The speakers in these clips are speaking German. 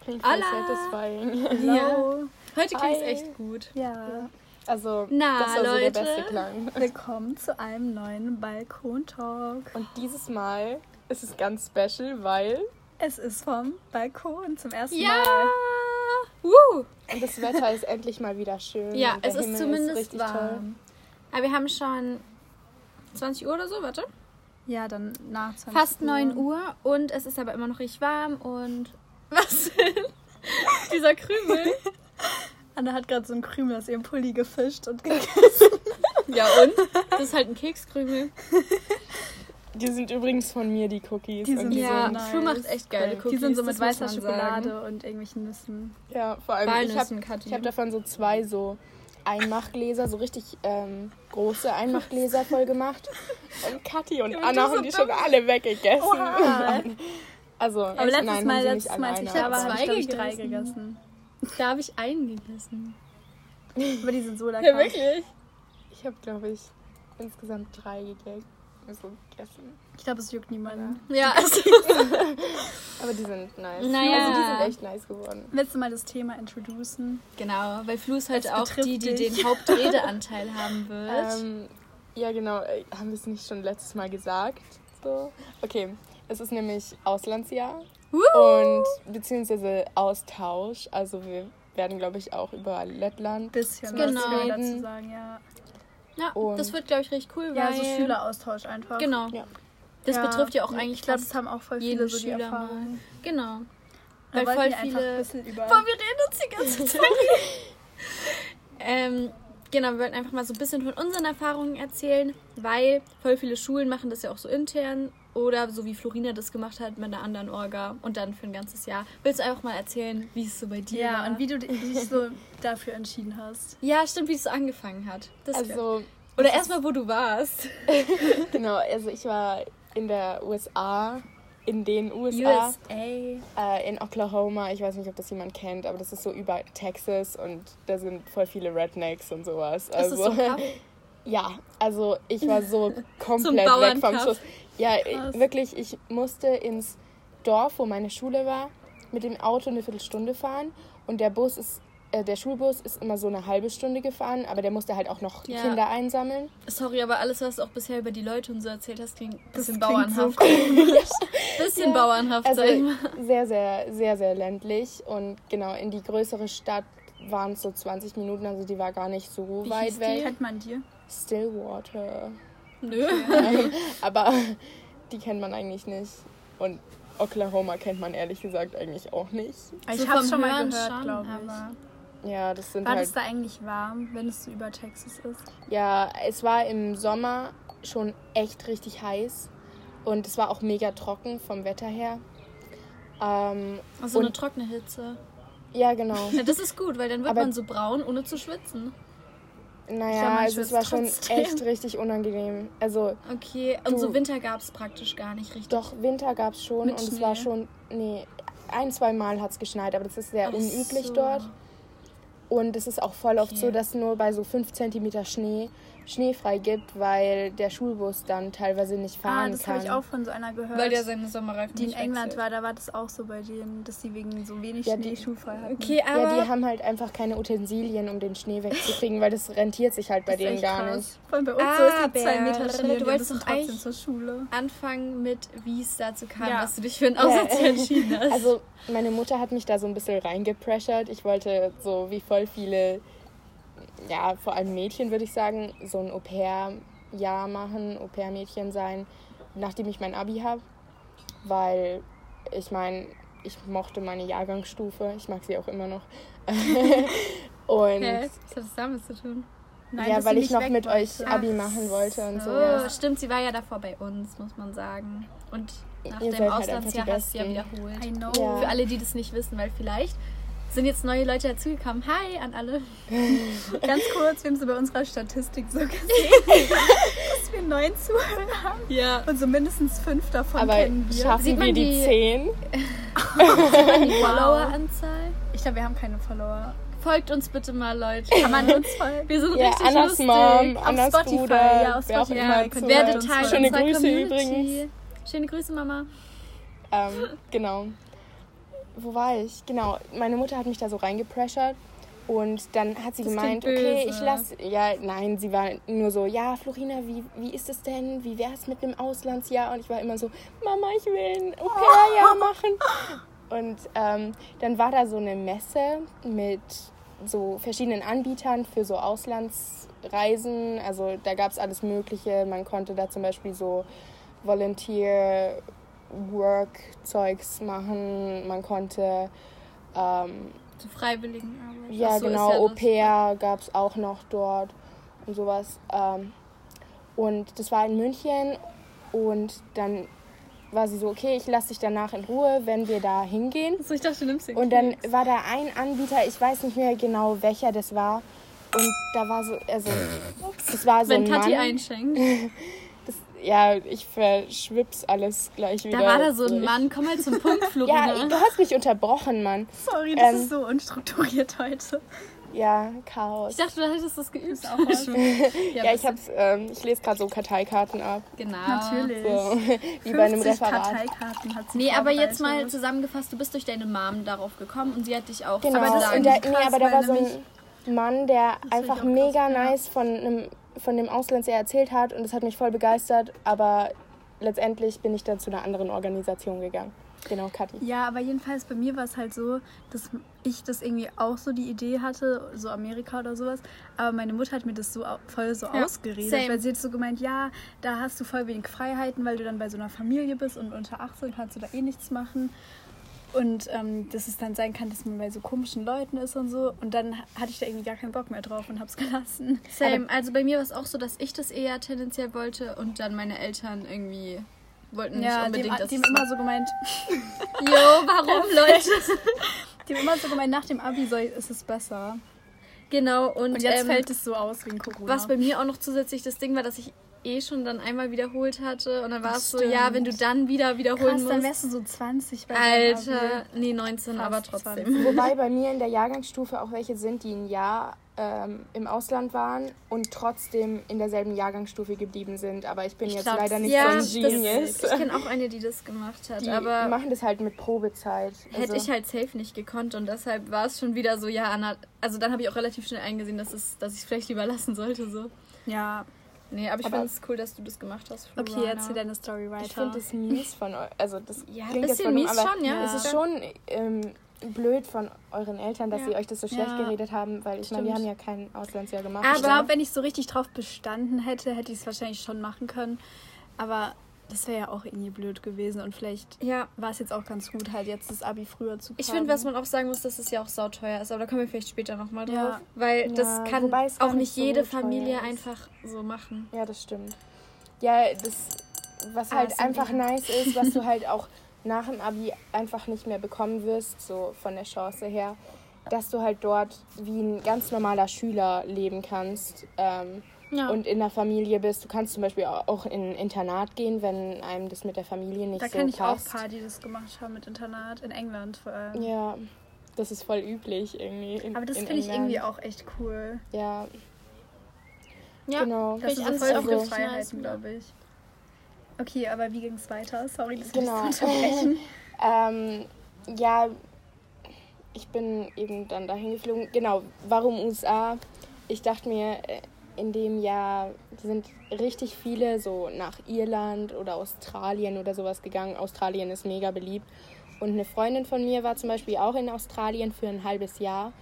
klingt voll satisfying. Ja. Hallo. Heute klingt's Hi. echt gut. Ja. Also, Na, das war so der Leute. beste Klang. Willkommen zu einem neuen Balkon-Talk. Und dieses Mal ist es ganz special, weil Es ist vom Balkon zum ersten Ja! Mal. Woo! und das Wetter ist endlich mal wieder schön. Ja, es ist Himmel zumindest richtig warm. Aber wir haben schon 20 Uhr oder so, warte. Ja, dann nach 20 Fast 9 Uhr und es ist aber immer noch richtig warm und. Was denn? Dieser Krümel. Anna hat gerade so einen Krümel aus ihrem Pulli gefischt und gegessen. Ja, und? Das ist halt ein Kekskrümel. Die sind übrigens von mir, die Cookies. Die sind die Ja, sind, nice. Macht echt geile Cookies. Die sind so mit weißer Schokolade sagen. und irgendwelchen Nüssen. ja, vor allem, ich habe Walnüssen, ich hab davon so zwei so Einmachgläser, so richtig ähm, große Einmachgläser voll gemacht. Und Kathi und Ja, Anna die so haben die schon alle weggegessen. Oha. Also, Aber letztes nein, Mal, letztes nicht Mal, als ich da war, habe zwei ich, glaube ich, drei gegessen. Da habe ich einen gegessen. Aber die sind so lecker. Ich habe, glaube ich, insgesamt drei gegessen. Also gegessen. Ich glaube, es juckt niemanden. Ja, also, Aber die sind nice. Naja. Also die sind echt nice geworden. Willst du mal das Thema introducen? genau, weil Flu ist heute Das auch die, die dich. den Hauptredeanteil haben wird. Ähm, ja, genau. äh, Haben wir es nicht schon letztes Mal gesagt? So. Okay, es ist nämlich Auslandsjahr und beziehungsweise Austausch. Also wir werden, glaube ich, auch über Lettland. Bisschen Genau. was dazu sagen, ja. ja, und- das wird, glaube ich, richtig cool, Ja, weil... so Schüleraustausch einfach. Genau. Ja. Das Ja. betrifft ja auch eigentlich Ich glaube, das haben auch voll viele so die Schüler Erfahrung. mal. Genau. Da Weil voll viele... über... Boah, wir reden uns die ganze Zeit. ähm, genau, wir wollten einfach mal so ein bisschen von unseren Erfahrungen erzählen, weil voll viele Schulen machen das ja auch so intern oder so wie Florina das gemacht hat mit einer anderen Orga und dann für ein ganzes Jahr. Willst du einfach mal erzählen, wie es so bei dir ja, war? und wie du dich so dafür entschieden hast. Ja, stimmt, wie es so angefangen hat. Das Also, oder erstmal, wo du warst. genau, also ich war in der USA, in den USA, USA. äh, in Oklahoma. Ich weiß nicht, ob das jemand kennt, aber das ist so über Texas und da sind voll viele Rednecks und sowas. Ist Also, es so krass? Ja, also ich war so komplett weg vom. Schuss. Ja, ich- wirklich, ich musste ins Dorf, wo meine Schule war, mit dem Auto eine Viertelstunde fahren und der Bus ist, äh, der Schulbus ist immer so eine halbe Stunde gefahren, aber der musste halt auch noch Ja. Kinder einsammeln. Sorry, aber alles, was du auch bisher über die Leute und so erzählt hast, klingt ein bisschen klingt so bauernhaft. bisschen Ja, bauernhaft, Also sag ich mal. sehr, sehr, sehr, sehr ländlich und genau, in die größere Stadt waren es so 20 Minuten, also die war gar nicht so Wie weit die? weg. Kennt man dir? Stillwater. Nö. Aber die kennt man eigentlich nicht. Und Oklahoma kennt man ehrlich gesagt eigentlich auch nicht. Ich So habe schon mal gehört, schon, glaube ich. aber- Ja, das sind War halt. das da eigentlich warm, wenn es so über Texas ist? Ja, es war im Sommer schon echt richtig heiß. Und es war auch mega trocken vom Wetter her. Ähm, Also eine trockene Hitze. ja, genau. Ja, das ist gut, weil dann wird Aber- man so braun, ohne zu schwitzen. Naja, also es war schon trotzdem. echt richtig unangenehm. Also Okay, und so Du- Winter gab es praktisch gar nicht richtig. doch, Winter gab es schon Mit und es war Schnee? schon. Nee, ein, zwei Mal hat es geschneit, aber das ist sehr Ach unüblich so. dort. Und es ist auch voll oft Okay. so, dass nur bei so 5 cm Schnee Schnee frei gibt, weil der Schulbus dann teilweise nicht Ah, fahren das kann. habe ich auch von so einer gehört. Weil der seine Sommerreifen die in England war, da war das auch so bei denen, dass sie wegen so wenig Ja, Schnee die- schulfrei hatten. Okay, aber ja, die haben halt einfach keine Utensilien, um den Schnee wegzukriegen, weil das rentiert sich halt bei Das denen gar krass. nicht. Vor allem bei uns so ist die zwei Meter du Schnee und wir wolltest doch trotzdem eigentlich- zur Schule. anfangen mit, wie es dazu kam, Ja. dass du dich für einen Aussatz entschieden hast. Also meine Mutter hat mich da so ein bisschen reingepressert. Ich wollte so wie voll viele, ja, vor allem Mädchen würde ich sagen, so ein Au-pair-Jahr machen, Au-pair-Mädchen sein, nachdem ich mein Abi habe. Weil ich meine, ich mochte meine Jahrgangsstufe, ich mag sie auch immer noch. Und Hä? Was hat das damit zu tun? Nein, ja, weil ich noch mit euch wollte. Abi machen wollte und so. Ja. stimmt, sie war ja davor bei uns, muss man sagen. Und nach Ihr dem seid halt Auslandsjahr die hast du ja wiederholt. I know. Ja. Für alle, die das nicht wissen, weil vielleicht sind jetzt neue Leute dazugekommen. Hi an alle. Ganz kurz, wir haben so bei unserer Statistik so gesehen, dass wir neun Zuhörer haben. Ja. Und so mindestens fünf davon Aber kennen wir. schaffen Sieht man wir die, die- zehn? Die Wow. Followeranzahl. Ich glaube, wir haben keine Follower. Folgt uns bitte mal, Leute. Kann man uns folgen? Wir sind Ja, richtig Annas lustig. Mom, Auf Annas Spotify, Bruder, ja, auf wer auch Spotify immer könnt ihr zuhört. Werde uns Teil Schöne Grüße Community. übrigens. Schöne Grüße, Mama. Ähm, genau. Wo war ich? Genau, meine Mutter hat mich da so reingepressert. Und dann hat sie Das gemeint, okay, ich lasse. Ja, nein, sie war nur so, ja, Florina, wie, wie ist es denn? Wie wäre es mit einem Auslandsjahr? Und ich war immer so, Mama, ich will ein Au-pair-Jahr machen. Und ähm, dann war da so eine Messe mit so verschiedenen Anbietern für so Auslandsreisen. Also da gab es alles Mögliche. Man konnte da zum Beispiel so Volunteer-Work-Zeugs machen. Man konnte, ähm, Zu Freiwilligenarbeit. ja so, genau, das- Au-pair gab es auch noch dort und sowas. Ähm, und das war in München und dann war sie so, okay, ich lasse dich danach in Ruhe, wenn wir da hingehen. So, ich dachte, du nimmst den Und dann Keks. war da ein Anbieter, ich weiß nicht mehr genau, welcher das war. Und da war so, also, das war so Wenn ein Tati Mann. einschenkt. Das, ja, ich verschwipps alles gleich wieder. Da war da so ein. Mann. Komm mal zum Punkt, Florina. Ja, du hast mich unterbrochen, Mann. Sorry, das Ähm, ist so unstrukturiert heute. Ja, Chaos. Ich dachte, du hättest das geübt. Ist auch was. Ja, ich hab's, ähm, ich lese gerade so Karteikarten ab. Genau. Natürlich. So, wie bei einem 50 Referat. Karteikarten hat sie Nee, aber jetzt mal zusammengefasst, du bist durch deine Mom darauf gekommen und sie hat dich auch Genau, Aber das da, irgendwie nee, krass, aber da war so ein Mann, der einfach auch krass, mega ja. nice von, einem, von dem Auslandsjahr erzählt hat und das hat mich voll begeistert, aber letztendlich bin ich dann zu einer anderen Organisation gegangen. Genau, Kathi. Ja, aber jedenfalls bei mir war es halt so, dass ich das irgendwie auch so die Idee hatte, so Amerika oder sowas. Aber meine Mutter hat mir das so voll so Ja, ausgeredet, same. weil sie hat so gemeint, ja, da hast du voll wenig Freiheiten, weil du dann bei so einer Familie bist und unter 18 kannst du da eh nichts machen. Und ähm, dass es dann sein kann, dass man bei so komischen Leuten ist und so. Und dann hatte ich da irgendwie gar keinen Bock mehr drauf und hab's gelassen. Same. Also bei mir war es auch so, dass ich das eher tendenziell wollte und dann meine Eltern irgendwie wollten nicht Ja, die, unbedingt, dass die ich haben immer so gemeint, Jo, warum, Leute? die haben immer so gemeint, nach dem Abi soll, ist es besser. genau, und, Und jetzt ähm, fällt es so aus wegen Corona. was bei mir auch noch zusätzlich das Ding war, dass ich eh schon dann einmal wiederholt hatte und dann war Das es so, ja, wenn du dann wieder wiederholen Krass, dann musst. wärst du so 20 bei. Alter, nee, 19, Fast aber trotzdem. 20. Wobei bei mir in der Jahrgangsstufe auch welche sind, die ein Jahr ähm, im Ausland waren und trotzdem in derselben Jahrgangsstufe geblieben sind. Aber ich bin Ich jetzt glaub, leider nicht Ja, so das, ein ich Genius. kenne auch eine, die das gemacht hat, Die aber machen das halt mit Probezeit. hätte Also- ich halt safe nicht gekonnt und deshalb war es schon wieder so, ja, Anna, also dann habe ich auch relativ schnell eingesehen, dass, es, dass ich es vielleicht lieber lassen sollte, so. Ja, Nee, aber ich finde es cool, dass du das gemacht hast. okay, Florana. erzähl deine Story weiter. Ich finde das mies von euch. Also das Ja, ein bisschen mies aber schon, ja. Es ist schon ähm, blöd von euren Eltern, dass Ja. sie euch das so schlecht Ja. geredet haben, weil ich meine, wir haben ja kein Auslandsjahr gemacht. ich Aber- glaube, wenn ich so richtig drauf bestanden hätte, hätte ich es wahrscheinlich schon machen können. Aber das wäre ja auch irgendwie blöd gewesen und vielleicht Ja, war es jetzt auch ganz gut, halt jetzt das Abi früher zu ich haben. finde, was man auch sagen muss, dass es ja auch sauteuer ist, aber da kommen wir vielleicht später nochmal drauf. Ja. Weil Ja, das kann auch nicht nicht so jede teuer Familie ist. einfach so machen. Ja, das stimmt. Ja, das, was Ah, halt einfach nice ist, was du halt auch nach dem Abi einfach nicht mehr bekommen wirst, so von der Chance her, dass du halt dort wie ein ganz normaler Schüler leben kannst ähm, Ja. und in der Familie bist. Du kannst zum Beispiel auch in ein Internat gehen, wenn einem das mit der Familie nicht Da so kenne ich auch passt. paar, die das gemacht haben mit Internat, in England vor allem. Ja, das ist voll üblich irgendwie. In, Aber das in finde ich England. irgendwie auch echt cool. Ja, ja. genau. Das ich sind so voll auch viele Freiheiten, glaube ich. Okay, aber wie ging es weiter? Sorry, das Genau. zu unterbrechen. Ähm, ja, ich bin eben dann dahin geflogen. Genau, warum USA? Ich dachte mir, äh, in dem Jahr sind richtig viele so nach Irland oder Australien oder sowas gegangen. Australien ist mega beliebt. Und eine Freundin von mir war zum Beispiel auch in Australien für ein halbes Jahr.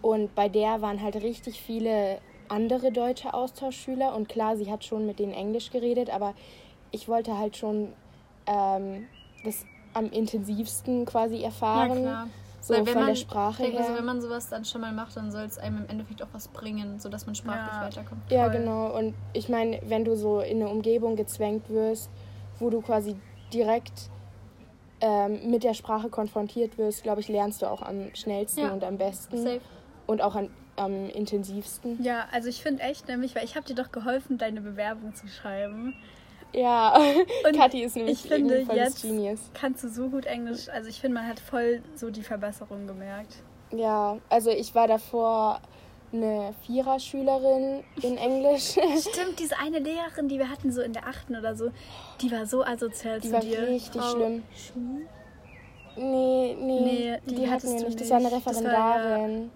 Und bei der waren halt richtig viele andere deutsche Austauschschüler. Und klar, sie hat schon mit denen Englisch geredet, aber ich wollte halt schon ähm, das am intensivsten quasi erfahren. klar. So Weil wenn von man, der Sprache ich denke, her. so, wenn man sowas dann schon mal macht, dann soll es einem im Endeffekt auch was bringen, sodass man sprachlich Ja. weiterkommt. Ja, Voll. genau. Und ich meine, wenn du so in eine Umgebung gezwängt wirst, wo du quasi direkt ähm, mit der Sprache konfrontiert wirst, glaube ich, lernst du auch am schnellsten Ja. und am besten Safe. und auch an, am intensivsten. Ja, also ich finde echt nämlich, weil ich habe dir doch geholfen, deine Bewerbung zu schreiben. Ja, Und Kathi ist nämlich ich finde jetzt Genius. kannst du so gut Englisch. Also ich finde, man hat voll so die Verbesserung gemerkt. Ja, also ich war davor eine Viererschülerin in Englisch. Stimmt, diese eine Lehrerin, die wir hatten, so in der achten oder so, die war so asozial Die zu war dir. richtig Frau schlimm. Nee, nee, Nee. Nee, die, Die, hatten wir du nicht. Das war eine Das war, ja, Referendarin.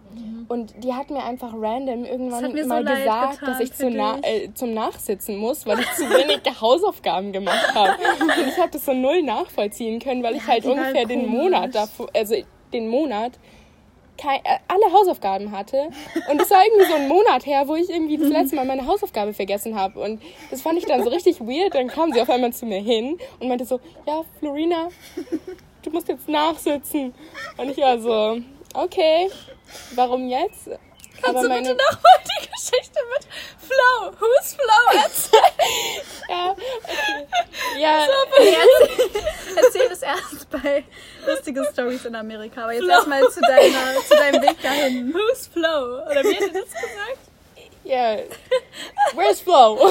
Und die hat mir einfach random Das irgendwann so mal leid gesagt, getan dass ich zu na äh, zum Nachsitzen muss, weil ich zu wenig Hausaufgaben gemacht habe. Und ich habe das so null nachvollziehen können, weil ich halt ungefähr den komisch. Monat davor, also den Monat kei- äh, alle Hausaufgaben hatte. Und es war irgendwie so ein Monat her, wo ich irgendwie das letzte Mal meine Hausaufgabe vergessen habe. Und das fand ich dann so richtig weird. Dann kam sie auf einmal zu mir hin und meinte so, ja, Florina, du musst jetzt nachsitzen. Und ich war so, okay, warum jetzt? Kannst du bitte nochmal die Geschichte mit Flau? Who's Flau erzählen? ja, okay. ja, Erzähl es erst bei lustige Stories in Amerika. Aber jetzt erstmal zu, deiner, zu deinem Weg dahin. Who's Flau? Oder wie hat ihr das gesagt? Ja. Where's Flo?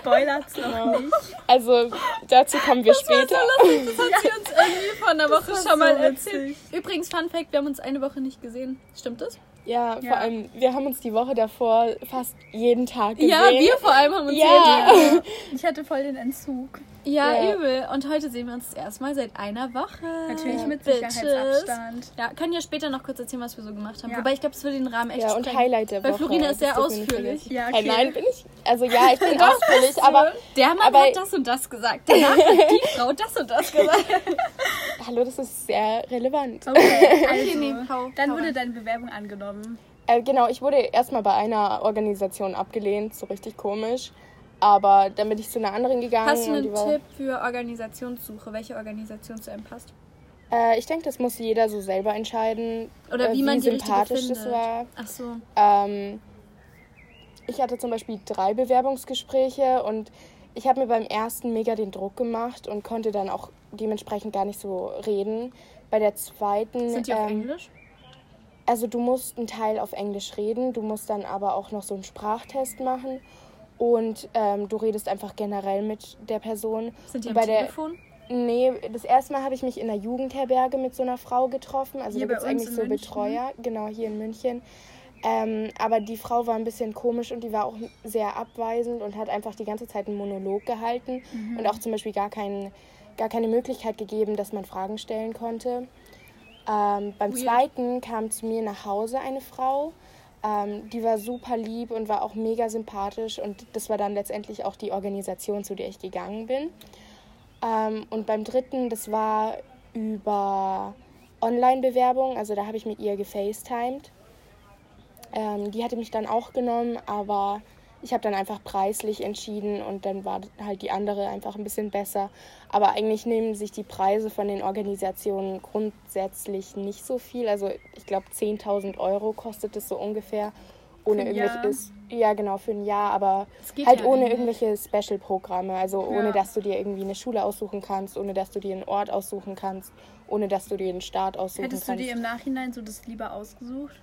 Spoilert's noch nicht. Also, dazu kommen wir später. Das hat sie uns irgendwie vor einer Woche war schon mal so erzählt. Übrigens, Fun Fact, wir haben uns eine Woche nicht gesehen. Stimmt das? Ja, vor Ja. allem, wir haben uns die Woche davor fast jeden Tag gesehen. Ja, wir vor allem haben uns Ja. jeden- Ich hatte voll den Entzug. Ja, Ja. übel. Und heute sehen wir uns das erste Mal seit einer Woche. Natürlich mit. Sicherheitsabstand. Ja, können ja später noch kurz erzählen, was wir so gemacht haben. Ja. Wobei ich glaube, es würde den Rahmen echt Ja, und sprengen. Highlight der Weil Woche. Florina ist sehr ausführlich. Ja, Hey, okay. nein, bin ich. Also ja, ich bin ausführlich, aber Der Mann aber- hat das und das gesagt. Danach hat die Frau das und das gesagt. hallo, das ist sehr relevant. Okay, also, Okay, nee, hau- dann hau wurde deine Bewerbung angenommen. Äh, genau, ich wurde erstmal bei einer Organisation abgelehnt, so richtig komisch. Aber dann bin ich zu einer anderen gegangen. Hast du einen Tipp für Organisationssuche? Welche Organisation zu einem passt? Äh, ich denke, das muss jeder so selber entscheiden. Oder äh, wie man die sympathisch findet? das war. Ach so. Ähm, ich hatte zum Beispiel drei Bewerbungsgespräche und ich habe mir beim ersten mega den Druck gemacht und konnte dann auch dementsprechend gar nicht so reden. Bei der zweiten. Sind die auf ähm, Englisch? Also du musst einen Teil auf Englisch reden, du musst dann aber auch noch so einen Sprachtest machen und ähm, du redest einfach generell mit der Person. Sind die Und am bei der, Telefon? Nee, das erste Mal habe ich mich in einer Jugendherberge mit so einer Frau getroffen. Also Hier da gibt es eigentlich so München? Betreuer, genau hier in München. Ähm, aber die Frau war ein bisschen komisch und die war auch sehr abweisend und hat einfach die ganze Zeit einen Monolog gehalten Mhm. und auch zum Beispiel gar, kein, gar keine Möglichkeit gegeben, dass man Fragen stellen konnte. Ähm, beim Weird. zweiten kam zu mir nach Hause eine Frau, ähm, die war super lieb und war auch mega sympathisch und das war dann letztendlich auch die Organisation, zu der ich gegangen bin. Ähm, und beim dritten, das war über Online-Bewerbung, also da habe ich mit ihr gefacetimed. Ähm, die hatte mich dann auch genommen, aber ich habe dann einfach preislich entschieden und dann war halt die andere einfach ein bisschen besser. Aber eigentlich nehmen sich die Preise von den Organisationen grundsätzlich nicht so viel. Also ich glaube 10.000 Euro kostet es so ungefähr. Ohne irgendwelches, ja genau, für ein Jahr, aber halt ja ohne eigentlich. irgendwelche Special-Programme. Also ohne, Ja. dass du dir irgendwie eine Schule aussuchen kannst, ohne dass du dir einen Ort aussuchen kannst, ohne dass du dir einen Staat aussuchen Hättest du kannst. dir im Nachhinein so das lieber ausgesucht?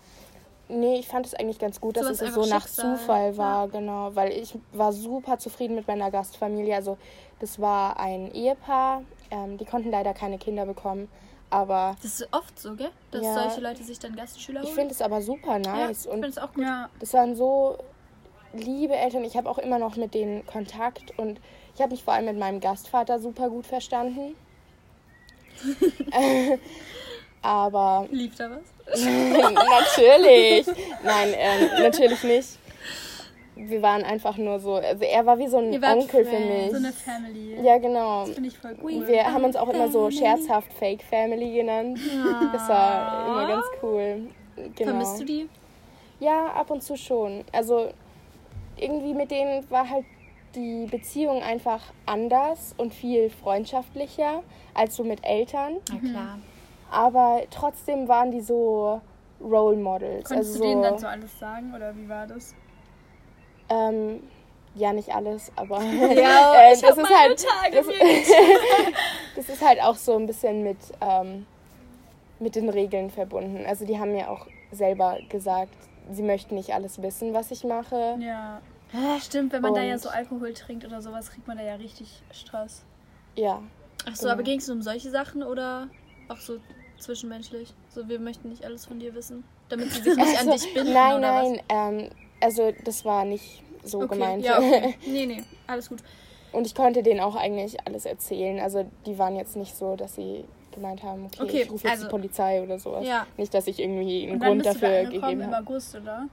Nee, ich fand es eigentlich ganz gut, dass Sowas es so nach Schicksal, Zufall war, genau. Weil ich war super zufrieden mit meiner Gastfamilie. Also das war ein Ehepaar, ähm, die konnten leider keine Kinder bekommen. Aber Das ist oft so, gell? Dass Ja. solche Leute sich dann Gastschüler holen. ich finde es aber super ja, nice. ich finde und es auch gut. Ja. das waren so liebe Eltern. Ich habe auch immer noch mit denen Kontakt und ich habe mich vor allem mit meinem Gastvater super gut verstanden. aber Lief da was? natürlich. Nein, ähm, natürlich nicht. Wir waren einfach nur so, also er war wie so ein Onkel für mich. So eine Family. ja, genau. Das finde ich voll cool. Wir haben uns auch immer so scherzhaft Fake Family genannt. Das war immer ganz cool. Genau. Vermisst du die? Ja, ab und zu schon. Also irgendwie mit denen war halt die Beziehung einfach anders und viel freundschaftlicher als so mit Eltern. Na klar. Aber trotzdem waren die so Role Models. Konntest also du denen so, dann so alles sagen oder wie war das? Ähm, ja, nicht alles, aber Ja, äh, das ist halt das, das ist halt auch so ein bisschen mit ähm, mit den Regeln verbunden. Also die haben mir auch selber gesagt, sie möchten nicht alles wissen, was ich mache. Ja. Ah, stimmt, wenn man da ja Und- so Alkohol trinkt oder sowas, kriegt man da ja richtig Stress. Ja, Achso, Genau. aber ging es um solche Sachen oder auch so zwischenmenschlich? So, wir möchten nicht alles von dir wissen. Damit sie sich nicht an Also, dich binden nein, oder nein, ähm, also das war nicht so was? Okay, gemeint. ja, okay. Nee, nee, alles gut. Und ich konnte denen auch eigentlich alles erzählen. Also die waren jetzt nicht so, dass sie gemeint haben, okay, Okay, ich rufe jetzt also- die Polizei oder sowas. Ja. Nicht, dass ich irgendwie einen Grund dafür gegeben im habe. August, oder?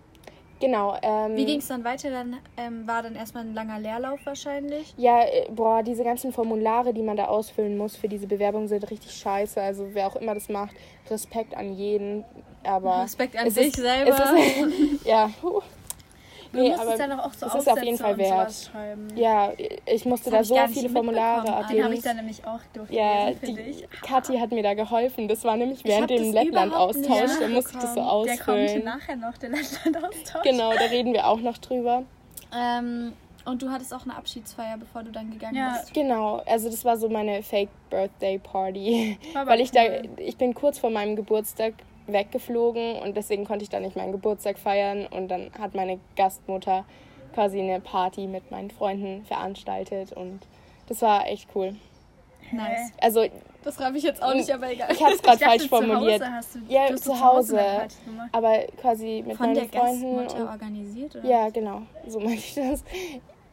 Genau. Ähm, Wie ging es dann weiter? Dann ähm, war dann erstmal ein langer Leerlauf wahrscheinlich. Ja, äh, boah, diese ganzen Formulare, die man da ausfüllen muss für diese Bewerbung, sind richtig scheiße. Also wer auch immer das macht, Respekt an jeden. Aber Respekt an dich ist, selber. Ist, ja. Du nee, musstest aber dann auch, so es ist auf jeden Fall wert. Ja, ich musste Das da so viele Formulare. Den habe ich abgeben. dann nämlich auch Ja, durchgelesen für die dich. Kathi hat mir da geholfen. Das war nämlich Ich während dem Lettland-Austausch. Da musste ich das so mitbekommen. Der kommt ausfüllen. nachher noch, der Landaustausch. Genau, da reden wir auch noch drüber. Ähm, und du hattest auch eine Abschiedsfeier, bevor du dann gegangen Ja. bist. Genau, also das war so meine Fake Birthday Party, weil ich da ich bin kurz vor meinem Geburtstag weggeflogen und deswegen konnte ich da nicht meinen Geburtstag feiern und dann hat meine Gastmutter quasi eine Party mit meinen Freunden veranstaltet und das war echt cool. Nice. Also Das schreibe ich jetzt auch nicht, aber egal. ich habe es gerade falsch formuliert, Zu Hause hast du, Ja, du zu Hause. aber quasi mit Von meinen der Freunden Gastmutter organisiert, oder? Ja, genau. So meine ich das.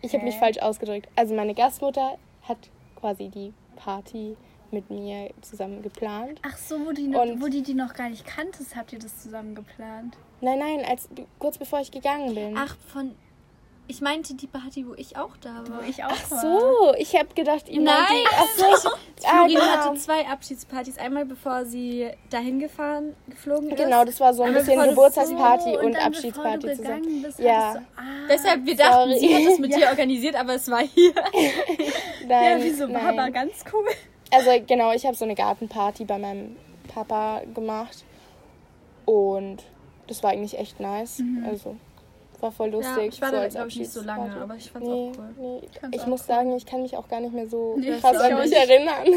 Ich habe mich falsch ausgedrückt. Also meine Gastmutter hat quasi die Party mit mir zusammen geplant. Ach so, wo die, noch, Und- wo die die noch gar nicht kanntest, habt ihr das zusammen geplant? Nein, nein, als kurz bevor ich gegangen bin. Ach, von. Ich meinte die Party, wo ich auch da war. Wo ich auch Ach war. so, ich habe gedacht, ihr meint Nein, die, ach so. ah, Florin genau. hatte zwei Abschiedspartys. Einmal bevor sie dahin gefahren, geflogen ist. Genau, das war so ein Aber bisschen Geburtstagsparty So, und, dann, Abschiedsparty bevor du zusammen. bist, Ja. du, ah, Deshalb, wir dachten, Sorry. sie hat das mit Ja. dir organisiert, aber es war hier. Nein, ja, wieso? War aber ganz cool. Also genau, ich habe so eine Gartenparty bei meinem Papa gemacht und das war eigentlich echt nice. Also war voll lustig. Ja, ich war so da, glaube ich, nicht so lange, Abschiedsparty. aber ich fand's Nee, auch cool. nee. Ich auch muss cool. sagen, ich kann mich auch gar nicht mehr so Nee, krass ich an nicht. erinnern.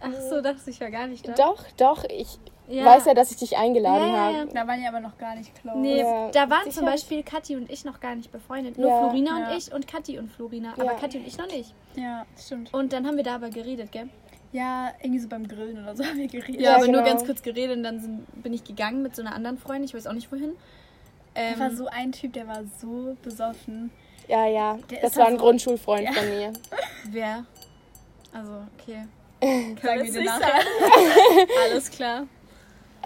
Ach so, dachte ich war gar nicht da. doch, doch, ich Ja. weiß ja, dass ich dich eingeladen Ja, ja, habe. Da waren die aber noch gar nicht close. Nee, Ja, da waren zum sicher? Beispiel Kathi und ich noch gar nicht befreundet. Nur Ja. Florina Ja. und ich und Kathi und Florina. Ja. Aber Kathi und ich noch nicht. Ja, stimmt. Und dann haben wir da aber geredet, gell? Ja, irgendwie so beim Grillen oder so haben wir geredet. Ja, Ja, aber nur genau. ganz kurz geredet und dann sind, bin ich gegangen mit so einer anderen Freundin. Ich weiß auch nicht wohin. Ähm, Da war so ein Typ, der war so besoffen. Ja, ja. Der Das ist war ein so- Grundschulfreund Ja. von mir. wer? Also, okay. Sagen wir nicht nachher. Alles klar.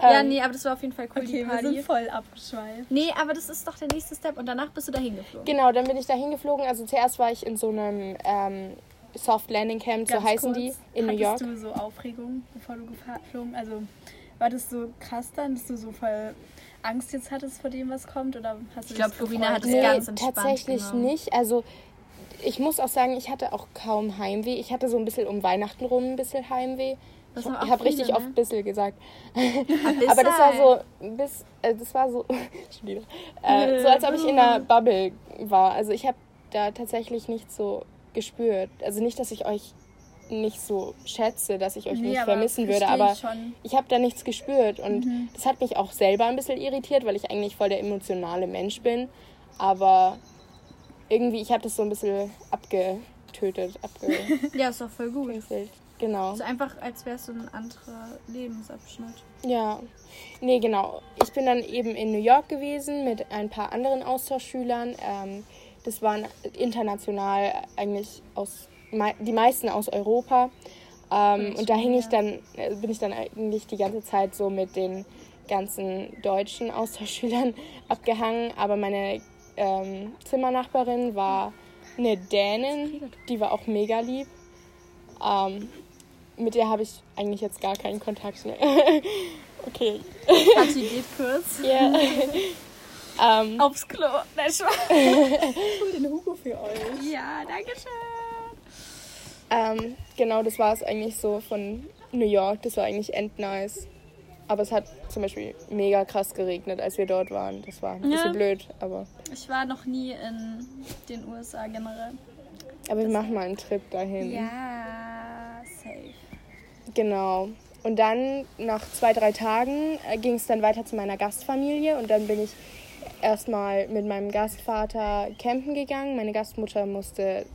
Ja, Ähm, nee, aber das war auf jeden Fall cool, die Okay, wir Party. sind voll abgeschweift. Nee, aber das ist doch der nächste Step und danach bist du da hingeflogen. Genau, dann bin ich da hingeflogen. Also zuerst war ich in so einem ähm, Soft Landing Camp, so Ganz heißen kurz, die, in New York. Hattest du so Aufregung, bevor du geflogen? Also war das so krass dann, dass du so voll Angst jetzt hattest vor dem, was kommt? Oder hast du Ich glaub, dich Florina hat es Nee, ganz entspannt tatsächlich genommen. nicht. Also ich muss auch sagen, ich hatte auch kaum Heimweh. Ich hatte so ein bisschen um Weihnachten rum ein bisschen Heimweh. Das Ich, habe richtig viele, oft ne? bisschen gesagt. Aber das war so bis äh, das war so äh, so als ob ich in einer Bubble war. Also ich habe da tatsächlich nicht so gespürt. Also nicht, dass ich euch nicht so schätze, dass ich euch Nee, nicht vermissen würde, aber ich schon. ich habe da nichts gespürt und Mhm. das hat mich auch selber ein bisschen irritiert, weil ich eigentlich voll der emotionale Mensch bin. Aber irgendwie, ich habe das so ein bisschen abgetötet, abgekünstelt. Ja, ist doch voll gut. Genau. Also einfach, als wäre es so ein anderer Lebensabschnitt. Ja. Nee, genau. Ich bin dann eben in New York gewesen mit ein paar anderen Austauschschülern. Ähm, das waren international eigentlich aus die meisten aus Europa. Ähm, und da hing ich dann, äh, bin ich dann eigentlich die ganze Zeit so mit den ganzen deutschen Austauschschülern abgehangen. Aber meine ähm, Zimmernachbarin war eine Dänin, die war auch mega lieb. Ähm, mit der habe ich eigentlich jetzt gar keinen Kontakt mehr. okay. Kathi geht kurz. Ja. ähm, Aufs Klo. Nein. Hol den Hugo für euch. Ja, danke schön. ähm, genau, das war es eigentlich so von New York. Das war eigentlich endnice. Aber es hat zum Beispiel mega krass geregnet, als wir dort waren. Das war ein bisschen Ja. blöd, aber, Ich war noch nie in den USA generell. aber wir machen mal einen Trip dahin. Ja, safe. Genau. Und dann nach zwei, drei Tagen ging es dann weiter zu meiner Gastfamilie und dann bin ich erstmal mit meinem Gastvater campen gegangen. Meine Gastmutter musste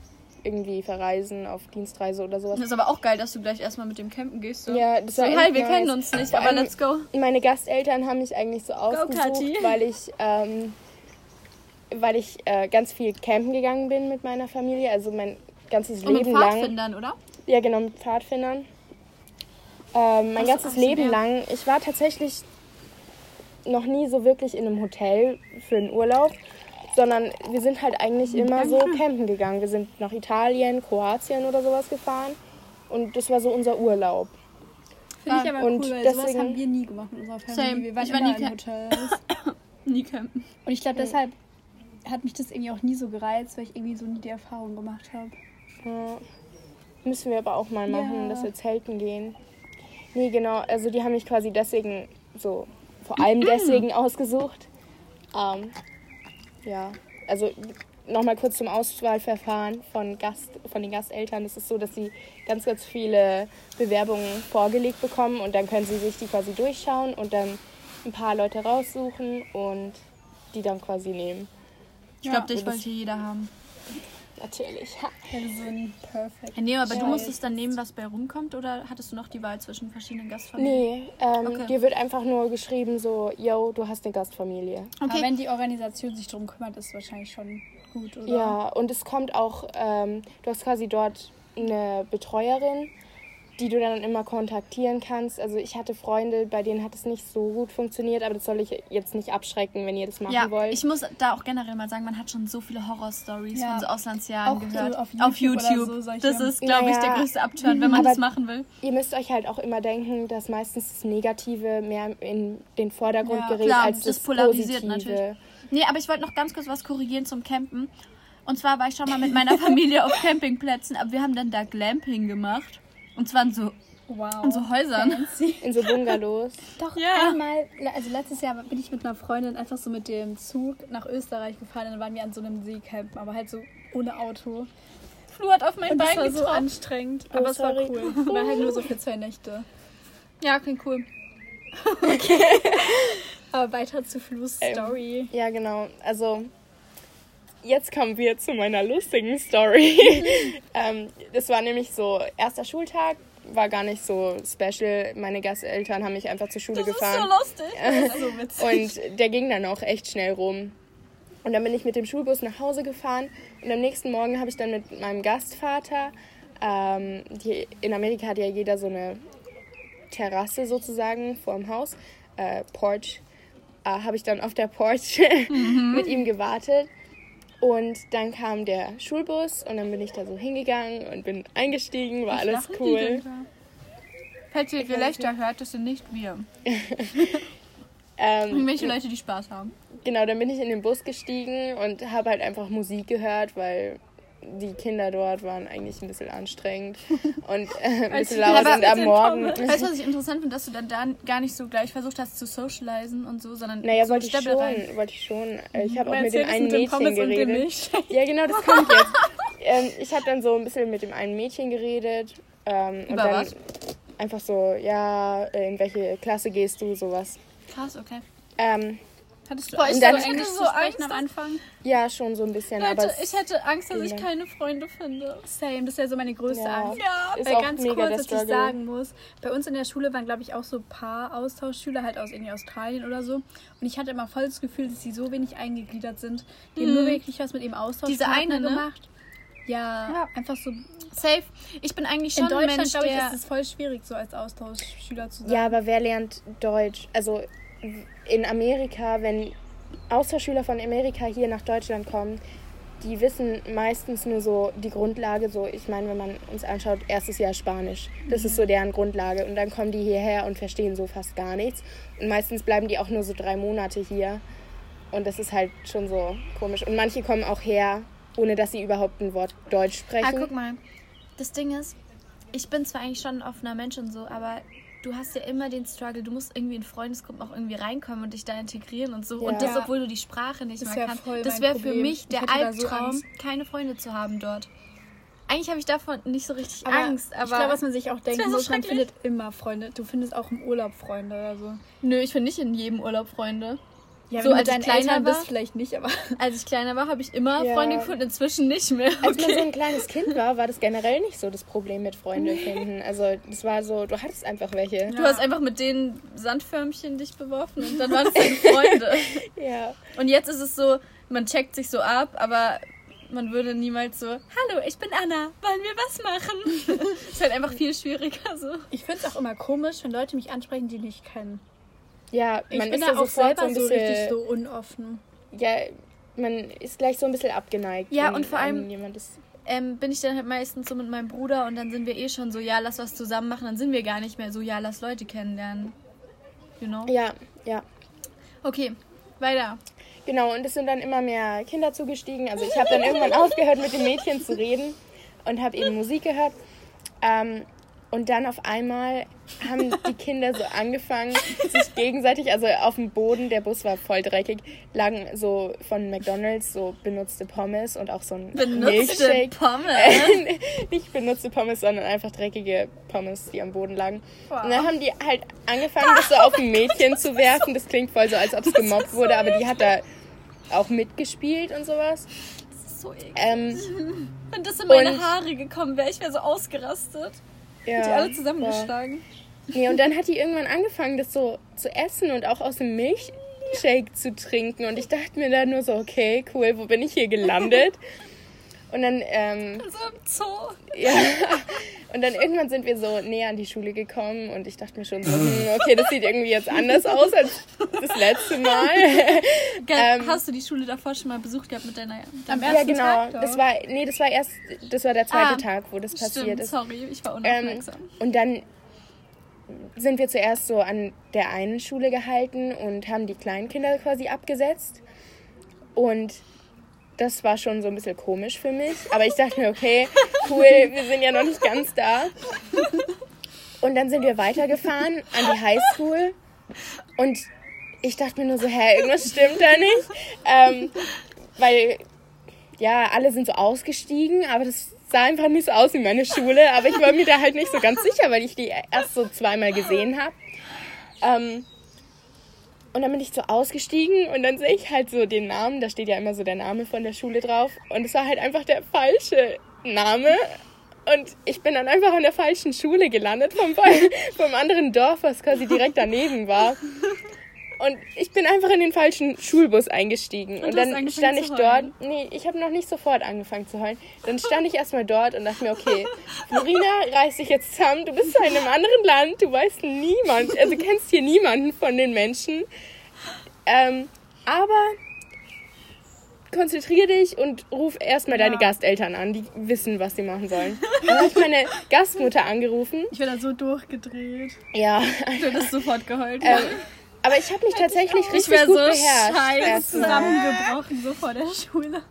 irgendwie verreisen auf Dienstreise oder sowas. Das ist aber auch geil, dass du gleich erstmal mit dem Campen gehst. So. Ja, das so, war hi, wir nice. kennen uns nicht, aber let's go. Meine Gasteltern haben mich eigentlich so ausgesucht, Kathi. weil ich, ähm, weil ich äh, ganz viel campen gegangen bin mit meiner Familie. Also mein ganzes Und mit Leben lang. Pfadfindern, oder? Ja, genau, mit Pfadfindern. Ähm, mein ganzes Leben mehr? lang. Ich war tatsächlich noch nie so wirklich in einem Hotel für einen Urlaub, sondern wir sind halt eigentlich immer so campen gegangen. Wir sind nach Italien, Kroatien oder sowas gefahren und das war so unser Urlaub. Finde ich aber Und cool, weil sowas deswegen- haben wir nie gemacht in unserer Familie. Same. Wir waren Ich war immer nie in Hotels. Nie campen. Und ich glaube, deshalb hat mich das irgendwie auch nie so gereizt, weil ich irgendwie so nie die Erfahrung gemacht habe. Ja. Müssen wir aber auch mal machen, Ja. dass wir zelten gehen. Nee, genau. Also die haben mich quasi deswegen so, vor allem deswegen ausgesucht. Ähm, ja, also nochmal kurz zum Auswahlverfahren von, Gast, von den Gasteltern. Es ist so, dass sie ganz, ganz viele Bewerbungen vorgelegt bekommen und dann können sie sich die quasi durchschauen und dann ein paar Leute raussuchen und die dann quasi nehmen. Ich glaube, Ja, dich das- wollte jeder haben. Natürlich. Ein Perfect. Ja, nee, aber du Ja. musstest dann nehmen, was bei rumkommt, oder hattest du noch die Wahl zwischen verschiedenen Gastfamilien? Nee, ähm, Okay. dir wird einfach nur geschrieben so, yo, du hast eine Gastfamilie. Aber wenn die Organisation sich darum kümmert, ist es wahrscheinlich schon gut, oder? Ja, und es kommt auch, ähm, du hast quasi dort eine Betreuerin, die du dann immer kontaktieren kannst. Also ich hatte Freunde, bei denen hat es nicht so gut funktioniert, aber das soll ich jetzt nicht abschrecken, wenn ihr das machen Ja, wollt. ich muss da auch generell mal sagen, man hat schon so viele Horror-Stories Ja. von so Auslandsjahren Auch gehört. auf auf YouTube YouTube. oder so, das ist, glaube ich, der größte Abturn, wenn man Aber- das machen will. ihr müsst euch halt auch immer denken, dass meistens das Negative mehr in den Vordergrund gerät klar, als das das, polarisiert Positive. natürlich. Nee, aber ich wollte noch ganz kurz was korrigieren zum Campen. Und zwar war ich schon mal mit meiner Familie auf Campingplätzen, aber wir haben dann da Glamping gemacht. Und zwar in so, Wow. in so Häusern. Fancy. In so Bungalows. Doch, Ja. einmal, also letztes Jahr bin ich mit einer Freundin einfach so mit dem Zug nach Österreich gefahren und dann waren wir an so einem Seecamp, aber halt so ohne Auto. Flu hat auf mein Und das Bein war so getroffen. anstrengend, Oh, aber es war cool. War halt nur so für zwei Nächte. Ja, okay, cool. Aber weiter zu Flus Ähm, Story. Ja, genau. Also, jetzt kommen wir zu meiner lustigen Story. ähm, das war nämlich so, erster Schultag, war gar nicht so special. Meine Gasteltern haben mich einfach zur Schule Das ist gefahren. so lustig. Das ist so. Und der ging dann auch echt schnell rum. Und dann bin ich mit dem Schulbus nach Hause gefahren. Und am nächsten Morgen habe ich dann mit meinem Gastvater, ähm, die, in Amerika hat ja jeder so eine Terrasse sozusagen vor dem Haus, äh, Porch, äh, habe ich dann auf der Porch mit ihm gewartet. Und dann kam der Schulbus und dann bin ich da so hingegangen und bin eingestiegen, war alles cool. Falls ihr Gelächter hört, das sind nicht wir. Ähm, Irgendwelche Leute, die Spaß haben. Genau, dann bin ich in den Bus gestiegen und habe halt einfach Musik gehört, weil die Kinder dort waren eigentlich ein bisschen anstrengend und äh, ein bisschen laut und am den Morgen. Weißt du, was ich interessant finde, dass du dann da gar nicht so gleich versucht hast zu socialisen und so, sondern Naja, so wollte ich schon, wollte ich schon. Äh, Ich habe auch mit dem einen Mädchen dem geredet. Ja, genau, das kommt jetzt. ähm, ich habe dann so ein bisschen mit dem einen Mädchen geredet ähm, und Über dann was? einfach so, ja, äh, in welche Klasse gehst du, sowas. Krass, okay. Ähm, Hattest du Boah, Angst, ich so hatte Englisch so Angst, am dass- Anfang? ja, schon so ein bisschen, aber Leute, es ich hätte Angst, dass ich keine Freunde finde. Same, das ist ja so meine größte Ja. Angst. Ja. ist Weil auch ganz mega kurz, dass ich sagen muss, bei uns in der Schule waren, glaube ich, auch so ein paar Austauschschüler, halt aus irgendwie Australien oder so. Und ich hatte immer voll das Gefühl, dass sie so wenig eingegliedert sind. Die haben nur wirklich was mit ihrem Austausch Diese eine, ne? gemacht. Ja, Ja. einfach so. Safe. Ich bin eigentlich schon in ein Deutschland, Mensch, glaube ich, ist es voll schwierig, so als Austauschschüler zu sein. Ja, aber wer lernt Deutsch? Also in Amerika, wenn Austauschschüler von Amerika hier nach Deutschland kommen, die wissen meistens nur so die Grundlage, so ich meine, wenn man uns anschaut, erstes Jahr Spanisch. Das ist so deren Grundlage. Und dann kommen die hierher und verstehen so fast gar nichts. Und meistens bleiben die auch nur so drei Monate hier. Und das ist halt schon so komisch. Und manche kommen auch her, ohne dass sie überhaupt ein Wort Deutsch Ah, sprechen. guck mal. Das Ding ist, ich bin zwar eigentlich schon ein offener Mensch und so, aber du hast ja immer den Struggle, du musst irgendwie in Freundesgruppen auch irgendwie reinkommen und dich da integrieren und so. Ja. Und das, obwohl du die Sprache nicht Das mehr wär kannst. Das wäre für mich Ich der so Albtraum, Angst. keine Freunde zu haben dort. Eigentlich habe ich davon nicht so richtig Aber Angst, aber ich glaube, was man sich auch denken wär so muss, man findet immer Freunde. Du findest auch im Urlaub Freunde oder so. nö, ich finde nicht in jedem Urlaub Freunde. Ja, So, als du ich kleiner Eltern bist, war- vielleicht nicht, aber Als ich kleiner war, habe ich immer Ja. Freunde gefunden, inzwischen nicht mehr. Als man so ein kleines Kind war, war das generell nicht so das Problem mit Freunde finden. Also das war so, du hattest einfach welche. Du hast einfach mit den Sandförmchen dich beworfen und dann waren es deine Freunde. Ja. Und jetzt ist es so, man checkt sich so ab, aber man würde niemals so, hallo, ich bin Anna, wollen wir was machen? ist halt einfach viel schwieriger so. Ich finde es auch immer komisch, wenn Leute mich ansprechen, die nicht kennen. Ja, Ich man bin ist auch sofort selber so ein so bisschen. richtig so unoffen. ja, man ist gleich so ein bisschen abgeneigt. Ja, und vor allem-. Ähm, bin ich dann halt meistens so mit meinem Bruder und dann sind wir eh schon so, ja, lass was zusammen machen. Dann sind wir gar nicht mehr so, ja, lass Leute kennenlernen. You know? Ja, ja. Okay, weiter. Genau, und es sind dann immer mehr Kinder zugestiegen. Also ich habe dann irgendwann aufgehört, mit den Mädchen zu reden und habe eben Musik gehört. Ähm, und dann auf einmal haben die Kinder so angefangen, sich gegenseitig, also auf dem Boden, der Bus war voll dreckig, lagen so von McDonalds so benutzte Pommes und auch so ein Benutzte Milchshake. Pommes. Äh, nicht benutzte Pommes, sondern einfach dreckige Pommes, die am Boden lagen. Und dann haben die halt angefangen, das so auf ein Mädchen zu werfen. Das klingt voll so, als ob es gemobbt wurde, aber die hat da auch mitgespielt und sowas. Das ist so eklig. Ähm, Wenn das in meine Haare gekommen wäre, ich wäre so ausgerastet. Ja, Die alle zusammengeschlagen. Nee, und dann hat die irgendwann angefangen, das so zu essen und auch aus dem Milchshake zu trinken. Und ich dachte mir dann nur so, okay, cool, wo bin ich hier gelandet? Und dann, ähm, So im Zoo. ja, und dann irgendwann sind wir so näher an die Schule gekommen und ich dachte mir schon so, hm, okay, das sieht irgendwie jetzt anders aus als das letzte Mal. Geil, Ähm, hast du die Schule davor schon mal besucht gehabt mit deiner... Am ja, ersten genau. Tag doch. Das war, nee, das war erst, das war der zweite Ah, Tag, wo das passiert Stimmt, ist. sorry, ich war Ähm, unaufmerksam. und dann sind wir zuerst so an der einen Schule gehalten und haben die Kleinkinder quasi abgesetzt. Und das war schon so ein bisschen komisch für mich. Aber ich dachte mir, okay, cool, wir sind ja noch nicht ganz da. Und dann sind wir weitergefahren an die Highschool. Und ich dachte mir nur so, hä, irgendwas stimmt da nicht. Ähm, weil, ja, alle sind so ausgestiegen, aber das sah einfach nicht so aus wie meine Schule. Aber ich war mir da halt nicht so ganz sicher, weil ich die erst so zweimal gesehen habe. Ähm, und dann bin ich so ausgestiegen und dann sehe ich halt so den Namen, da steht ja immer so der Name von der Schule drauf. Und es war halt einfach der falsche Name. Und ich bin dann einfach an der falschen Schule gelandet, vom, vom anderen Dorf, was quasi direkt daneben war. Und ich bin einfach in den falschen Schulbus eingestiegen. Und, hast dann stand ich dort. Nee, ich habe noch nicht sofort angefangen zu heulen. Dann stand ich erstmal dort und dachte mir, okay, Florina, reiß dich jetzt zusammen. Du bist in einem anderen Land, du weißt niemand, also kennst hier niemanden von den Menschen. Ähm, aber konzentrier dich und ruf erstmal deine Gasteltern an, die wissen, was sie machen sollen. Dann habe ich meine Gastmutter angerufen. Ich bin da so durchgedreht. Ja, Du hättest sofort geheult. ähm, aber ich habe mich tatsächlich Ich richtig wäre gut so beherrscht. Zusammengebrochen, so vor der Schule.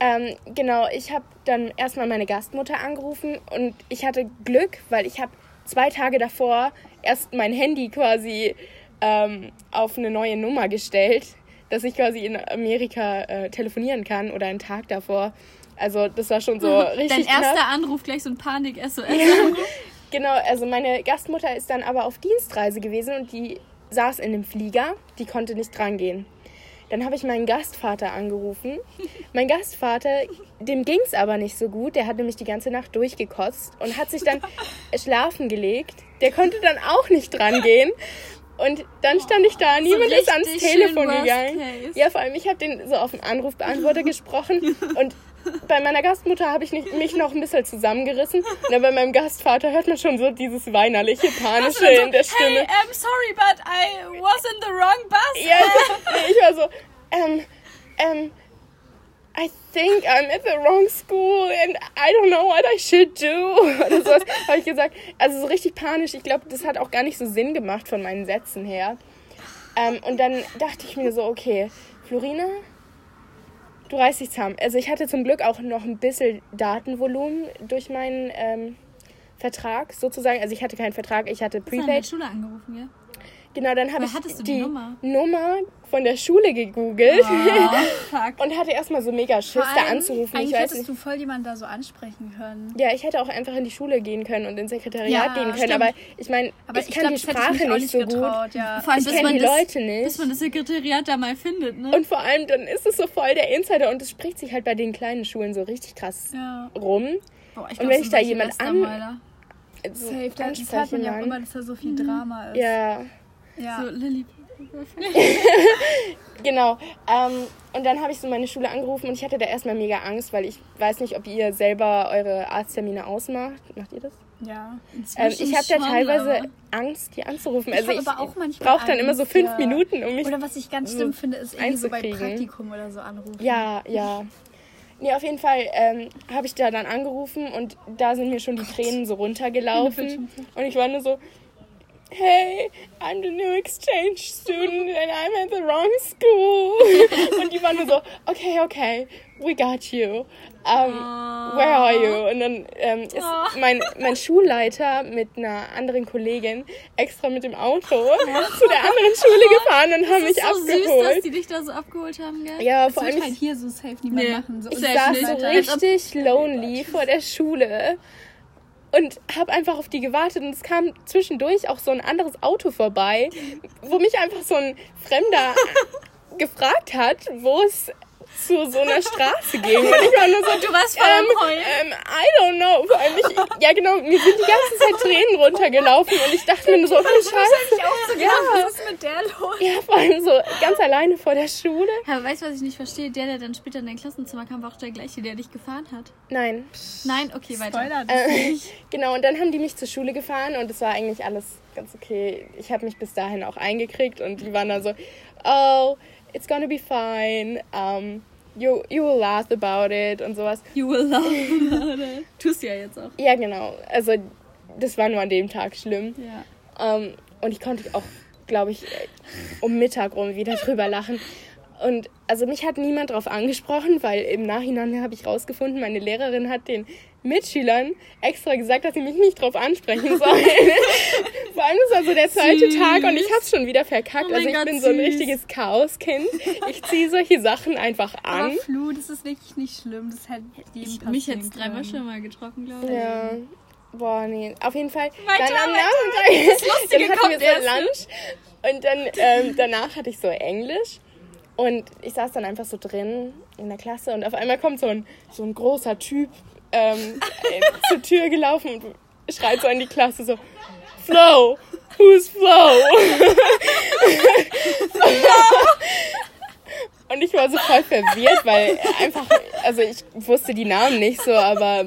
Ähm, genau, ich habe dann erstmal meine Gastmutter angerufen und ich hatte Glück, weil ich habe zwei Tage davor erst mein Handy quasi ähm, auf eine neue Nummer gestellt, dass ich quasi in Amerika äh, telefonieren kann oder einen Tag davor. Also das war schon so richtig Dein erster knapp. Anruf gleich so ein Panik-SOS. Genau, also meine Gastmutter ist dann aber auf Dienstreise gewesen und die saß in dem Flieger, die konnte nicht drangehen. Dann habe ich meinen Gastvater angerufen. Mein Gastvater, dem ging es aber nicht so gut. Der hat nämlich die ganze Nacht durchgekotzt und hat sich dann schlafen gelegt. Der konnte dann auch nicht drangehen. Und dann stand ich da, niemand ist ans Telefon gegangen. case. Ja, vor allem, ich habe den so auf den Anrufbeantworter gesprochen und bei meiner Gastmutter habe ich nicht, mich noch ein bisschen zusammengerissen. Und bei meinem Gastvater hört man schon so dieses weinerliche, panische in der Stimme. Hey, I'm sorry, but I was in the wrong bus. Ja, ich war so, ähm, ähm, I think I'm at the wrong school and I don't know what I should do. Oder sowas habe ich gesagt. Also so richtig panisch. Ich glaube, das hat auch gar nicht so Sinn gemacht von meinen Sätzen her. Ähm, und dann dachte ich mir so, okay, Florina, du reißt dich zusammen. Also ich hatte zum Glück auch noch ein bisschen Datenvolumen durch meinen ähm, Vertrag sozusagen. Also ich hatte keinen Vertrag, ich hatte Hast du Prepaid. Schule angerufen, ja? Genau, dann habe ich hattest du die die Nummer? Nummer von der Schule gegoogelt Oh, fuck. und hatte erstmal so mega Schiss, da anzurufen. Ich Eigentlich weiß hättest nicht. du voll jemanden da so ansprechen können. Ja, ich hätte auch einfach in die Schule gehen können und ins Sekretariat Ja, gehen können, stimmt. aber ich meine, ich, ich, kann glaube, die ich Sprache nicht so gut. getraut. Ja. Vor allem, Ich kenne man die das, Leute nicht. bis man das Sekretariat da mal findet, ne? Und vor allem, dann ist es so voll der Insider und es spricht sich halt bei den kleinen Schulen so richtig krass ja. rum. Boah, ich und glaub, wenn ich da jemand an- Safe, da- hört man ja auch immer, dass da so viel Drama ist. Ja, ja. So, Lilly, Genau. Ähm, und dann habe ich so meine Schule angerufen und ich hatte da erstmal mega Angst, weil ich weiß nicht, ob ihr selber eure Arzttermine ausmacht. Macht ihr das? Ja. Ähm, ich habe da teilweise aber- Angst, die anzurufen. Ich Also ich, manchmal brauche dann immer so fünf ja. Minuten, um mich. Oder was ich ganz schlimm finde, ist irgendwie so bei. Praktikum oder so anrufen. Ja, ja. Nee, auf jeden Fall ähm, habe ich da dann angerufen und da sind mir schon die Tränen so runtergelaufen. Und ich war nur so, hey, I'm the new exchange student and I'm at the wrong school. und die waren nur so, okay, okay, we got you. Um, where are you? Und dann ähm, ist mein, mein Schulleiter mit einer anderen Kollegin extra mit dem Auto zu der anderen Schule gefahren und haben Das mich ist so süß, dass abgeholt. die dich da so abgeholt haben, gell? ja, Das vor allem halt hier so safe niemand Nee. machen. So Ich ich saß so richtig lonely vor der Schule und habe einfach auf die gewartet und es kam zwischendurch auch so ein anderes Auto vorbei, wo mich einfach so ein Fremder gefragt hat, wo es zu so einer Straße ging. Und ich war nur so, Du warst voll ähm, am Heulen. ähm, I don't know. Vor allem ich, ja genau, mir sind die ganze Zeit Tränen runtergelaufen und ich dachte mir nur so, oh Scheiße. auch so Ja. was ist mit der los? Ja, vor allem so ganz alleine vor der Schule. Aber weißt du, was ich nicht verstehe? Der, der dann später in dein Klassenzimmer kam, war auch der gleiche, der dich gefahren hat. Nein, Nein, okay, weiter. Spoiler, das Äh, genau, und dann haben die mich zur Schule gefahren und es war eigentlich alles ganz okay. Ich habe mich bis dahin auch eingekriegt und die waren dann so, oh, it's gonna be fine. Um, you, you will laugh about it und sowas. You will love about it. Tust ja jetzt auch. Ja, genau. Also, das war nur an dem Tag schlimm. Ja. Ähm, und ich konnte auch, glaube ich, um Mittag rum wieder drüber lachen. Und also mich hat niemand darauf angesprochen, weil im Nachhinein habe ich rausgefunden, meine Lehrerin hat den Mitschülern extra gesagt, dass sie mich nicht drauf ansprechen sollen. Vor allem ist also der zweite Süß. Tag und ich habe es schon wieder verkackt. Oh also ich Gott, bin so ein süß. richtiges Chaoskind. Ich ziehe solche Sachen einfach Aber an. Flu, das ist wirklich nicht schlimm. Das hätte Ich, mich es dreimal schon mal getroffen, glaube ich. Ja. Boah, nee. Auf jeden Fall. Weiter, dann am weiter, Nachmittag. Lustige dann hatten wir erst. so Lunch. Und dann ähm, danach hatte ich so Englisch. Und ich saß dann einfach so drin in der Klasse. Und auf einmal kommt so ein, so ein großer Typ ähm, äh, zur Tür gelaufen und schreit so in die Klasse so: Flo! Who's Flo? Und ich war so voll verwirrt, weil einfach, also ich wusste die Namen nicht so, aber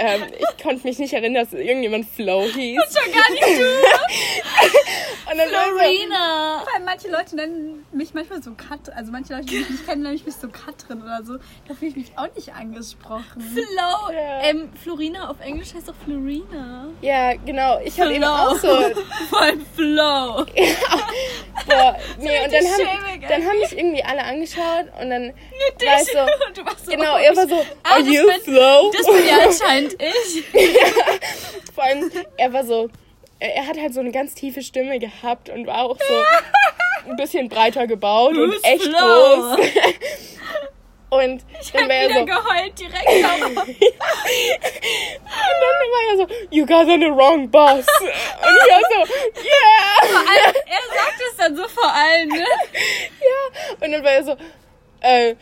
ähm, ich konnte mich nicht erinnern, dass irgendjemand Flo hieß. Schon gar nicht du, Und dann so, Florina. Vor allem manche Leute nennen mich manchmal so Kat. Also manche Leute, die mich nicht kennen, nennen mich so Katrin oder so. Da fühle ich mich auch nicht angesprochen. Flo. Ja. Ähm, Florina auf Englisch heißt doch Florina. ja, genau. Ich habe eben auch so, Voll Flo. boah, nee, und dann haben, dann haben mich irgendwie alle angeschaut und dann war ich so, Und du warst so, genau, er war so, Ah, are you bin- Flo? Das bin ja anscheinend ich. Vor allem, er war so, er hat halt so eine ganz tiefe Stimme gehabt und war auch so ein bisschen breiter gebaut und echt Flo? groß. Und dann war er so, geheult direkt. auf. Und dann war er so, you guys are the wrong boss. Und ich war so, yeah. er sagt es dann so vor allen, ne? Ja. Und dann war er so, äh,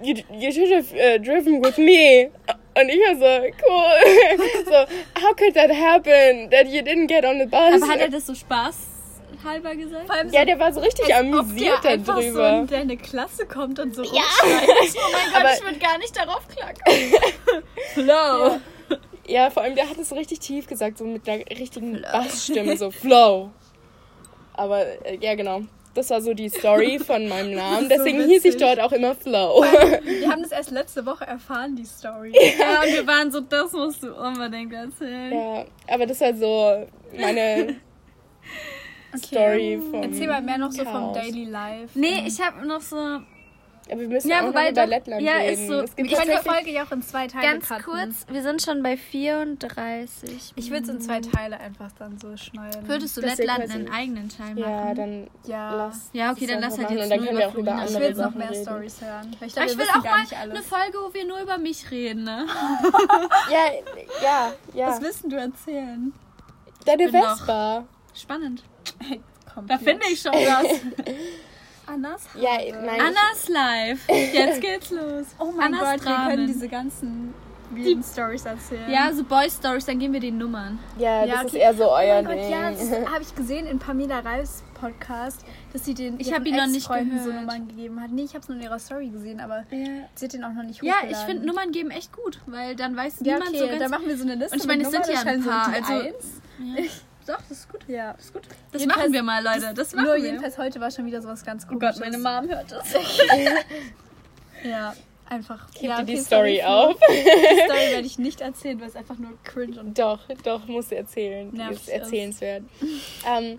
you, you should have uh, driven with me. Und ich war so, cool. So, how could that happen? That you didn't get on the bus? Aber hat er das so Spaß halber gesagt? Vor allem so, ja, der war so richtig als ob amüsiert der einfach so darüber. in deine Klasse kommt und so Ja. Oh mein Gott, Aber- ich würde gar nicht darauf klacken. Flo. Ja, vor allem, der hat es so richtig tief gesagt, so mit einer richtigen Bassstimme, so Flow. Aber äh, ja, genau. Das war so die Story von meinem Namen. so Deswegen hieß ich dort auch immer Flow. Wir haben das erst letzte Woche erfahren, die Story. Ja, und wir waren so, das musst du unbedingt erzählen. ja, aber das war so meine Story vom Erzähl mal mehr noch so vom. Daily Life. Nee, ich habe noch so Aber wir müssen Ja, auch wobei noch über doch- Lettland ja, reden. ist so. Es gibt tatsächlich- Folge ja auch in zwei Teile ganz cutten. kurz, wir sind schon bei 34. Ich würde es in zwei Teile einfach dann so schneiden. Würdest du Das ja Lettland einen eigenen Teil machen? Ja, dann Ja. lass Ja, okay, dann lass halt jetzt und dann nur können über wir auch über Florina Ich andere will noch mehr reden. Stories hören. Ich, Aber glaube, ich will auch gar mal eine Folge, wo wir nur über mich reden, ne? Ja, ja, ja. Was willst du erzählen? Deine Vespa. Spannend. Hey, komm. Da finde ich schon was. Annas Ja, nein. Annas Live. Jetzt geht's los. Oh mein Annas Gott, wir Dramen. können diese ganzen weirden Stories erzählen. Ja, so Boy Stories, dann geben wir den Nummern. Ja, Ja, das okay. ist eher so Oh euer mein Gott, Ding. ja, das habe ich gesehen in Pamela Reifs Podcast, dass sie den Ich ihren hab ihn noch nicht Ex-Freunden so gehört. Nummern gegeben hat. Nee, ich habe es nur in ihrer Story gesehen, aber Ja, sie hat den auch noch nicht ja hochgeladen. ich finde Nummern geben echt gut, weil dann weiß Ja, niemand okay, so ganz... dann machen wir so eine Liste. Und ich meine, es sind ja ein paar, so die also- Eins. ja. Doch, das ist gut. Ja, ist gut. Das Jedenfalls- machen wir mal, Leute. Das machen Nur wir. jedenfalls heute war schon wieder sowas ganz Oh komisches. Gott, meine Mom hört das. Ja, einfach. Heb ja, dir die Story auf. Die Story werde ich nicht erzählen, weil es einfach nur cringe und Doch, doch, musst du erzählen. Die ist erzählenswert. ähm,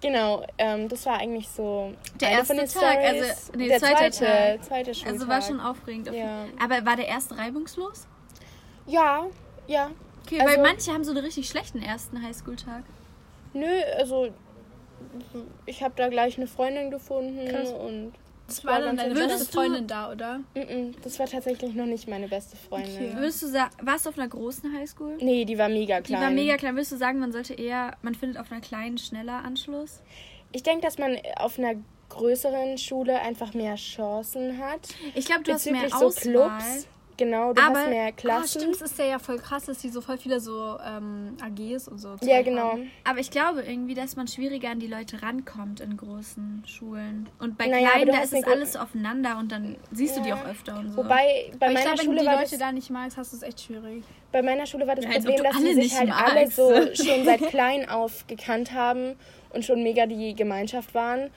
genau, ähm, das war eigentlich so Der erste Tag, Stories. also, nee, der zweiter zweite, Tag. zweite Schultag. Also war schon aufregend. auf Ja. Aber war der erste reibungslos? Ja, ja. Okay, Also- weil manche haben so einen richtig schlechten ersten Highschool-Tag. Nö, also ich habe da gleich eine Freundin gefunden Krass. und Das war dann ganz deine beste Freundin da, oder? Mm-mm, das war tatsächlich noch nicht meine beste Freundin. Okay. Würdest du sagen, warst du auf einer großen Highschool? Nee, die war mega Die klein. war mega klein. Würdest du sagen, man sollte eher, man findet auf einer kleinen schneller Anschluss? Ich denke, dass man auf einer größeren Schule einfach mehr Chancen hat. Ich glaube, du hast mehr so Auswahl. Clubs. Genau, du Aber- hast mehr Ah, Klassen. stimmt, es ist ja, ja voll krass, dass die so voll viele so ähm, AGs und so. ja, genau. haben. Aber ich glaube irgendwie, dass man schwieriger an die Leute rankommt in großen Schulen. Und bei Naja, kleinen, da ist es alles aufeinander und dann siehst du die Ja. auch öfter und so. Wobei bei Aber meiner glaube, wenn du Schule die Leute da nicht magst, hast du es echt schwierig. bei meiner Schule war das Ja, Problem, dass die alle sich halt alle magst. so schon seit klein auf gekannt haben und schon mega die Gemeinschaft waren.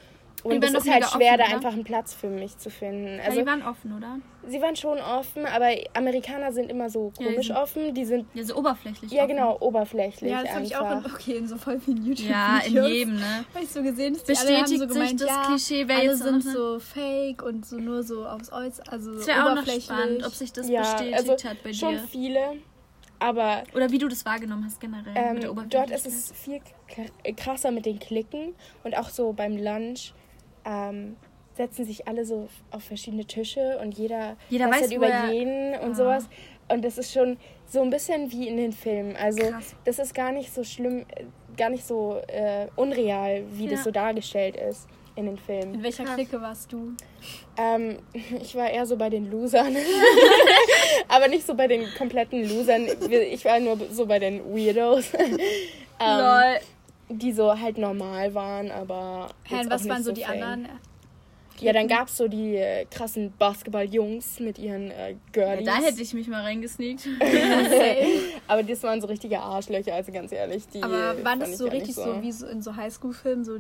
Und es ist halt schwer, offen, da oder? einfach einen Platz für mich zu finden. Ja, Also die waren offen, oder? sie waren schon offen, aber Amerikaner sind immer so Ja, die komisch offen. Die sind Ja, so oberflächlich. ja offen. genau oberflächlich Ja, das habe ich auch in, okay, in so voll vielen youtube Ja, in jedem, ne? Habe ich so gesehen, dass die alle haben Bestätigt so gemeint, sich das ja, Klischee, wer alle sind noch- so fake und so nur so aufs Äußere, also Es wäre auch noch spannend, ob sich das ja, bestätigt also hat bei schon dir. viele, aber Oder wie du das wahrgenommen hast generell. Ähm, mit der dort ist es viel kr- krasser mit den Klicken und auch so beim Lunch ähm, setzen sich alle so auf verschiedene Tische und jeder, Jeder weiß, halt über er- jeden und Ah. sowas. Und das ist schon so ein bisschen wie in den Filmen. Also Krass. das ist gar nicht so schlimm, äh, gar nicht so äh, unreal, wie Ja. das so dargestellt ist in den Filmen. In welcher Krass. Clique warst du? Ähm, ich war eher so bei den Losern. Aber nicht so bei den kompletten Losern. Ich war nur so bei den Weirdos. ähm, Lol. Die so halt normal waren, aber. Hä, was auch nicht waren so die fame. anderen? Ja, dann gab es so die äh, krassen Basketball-Jungs mit ihren äh, Ja, Girlies. da hätte ich mich mal reingesneakt. aber das waren so richtige Arschlöcher, also ganz ehrlich. Die, Aber waren das so richtig so. wie so in so Highschool-Filmen? So,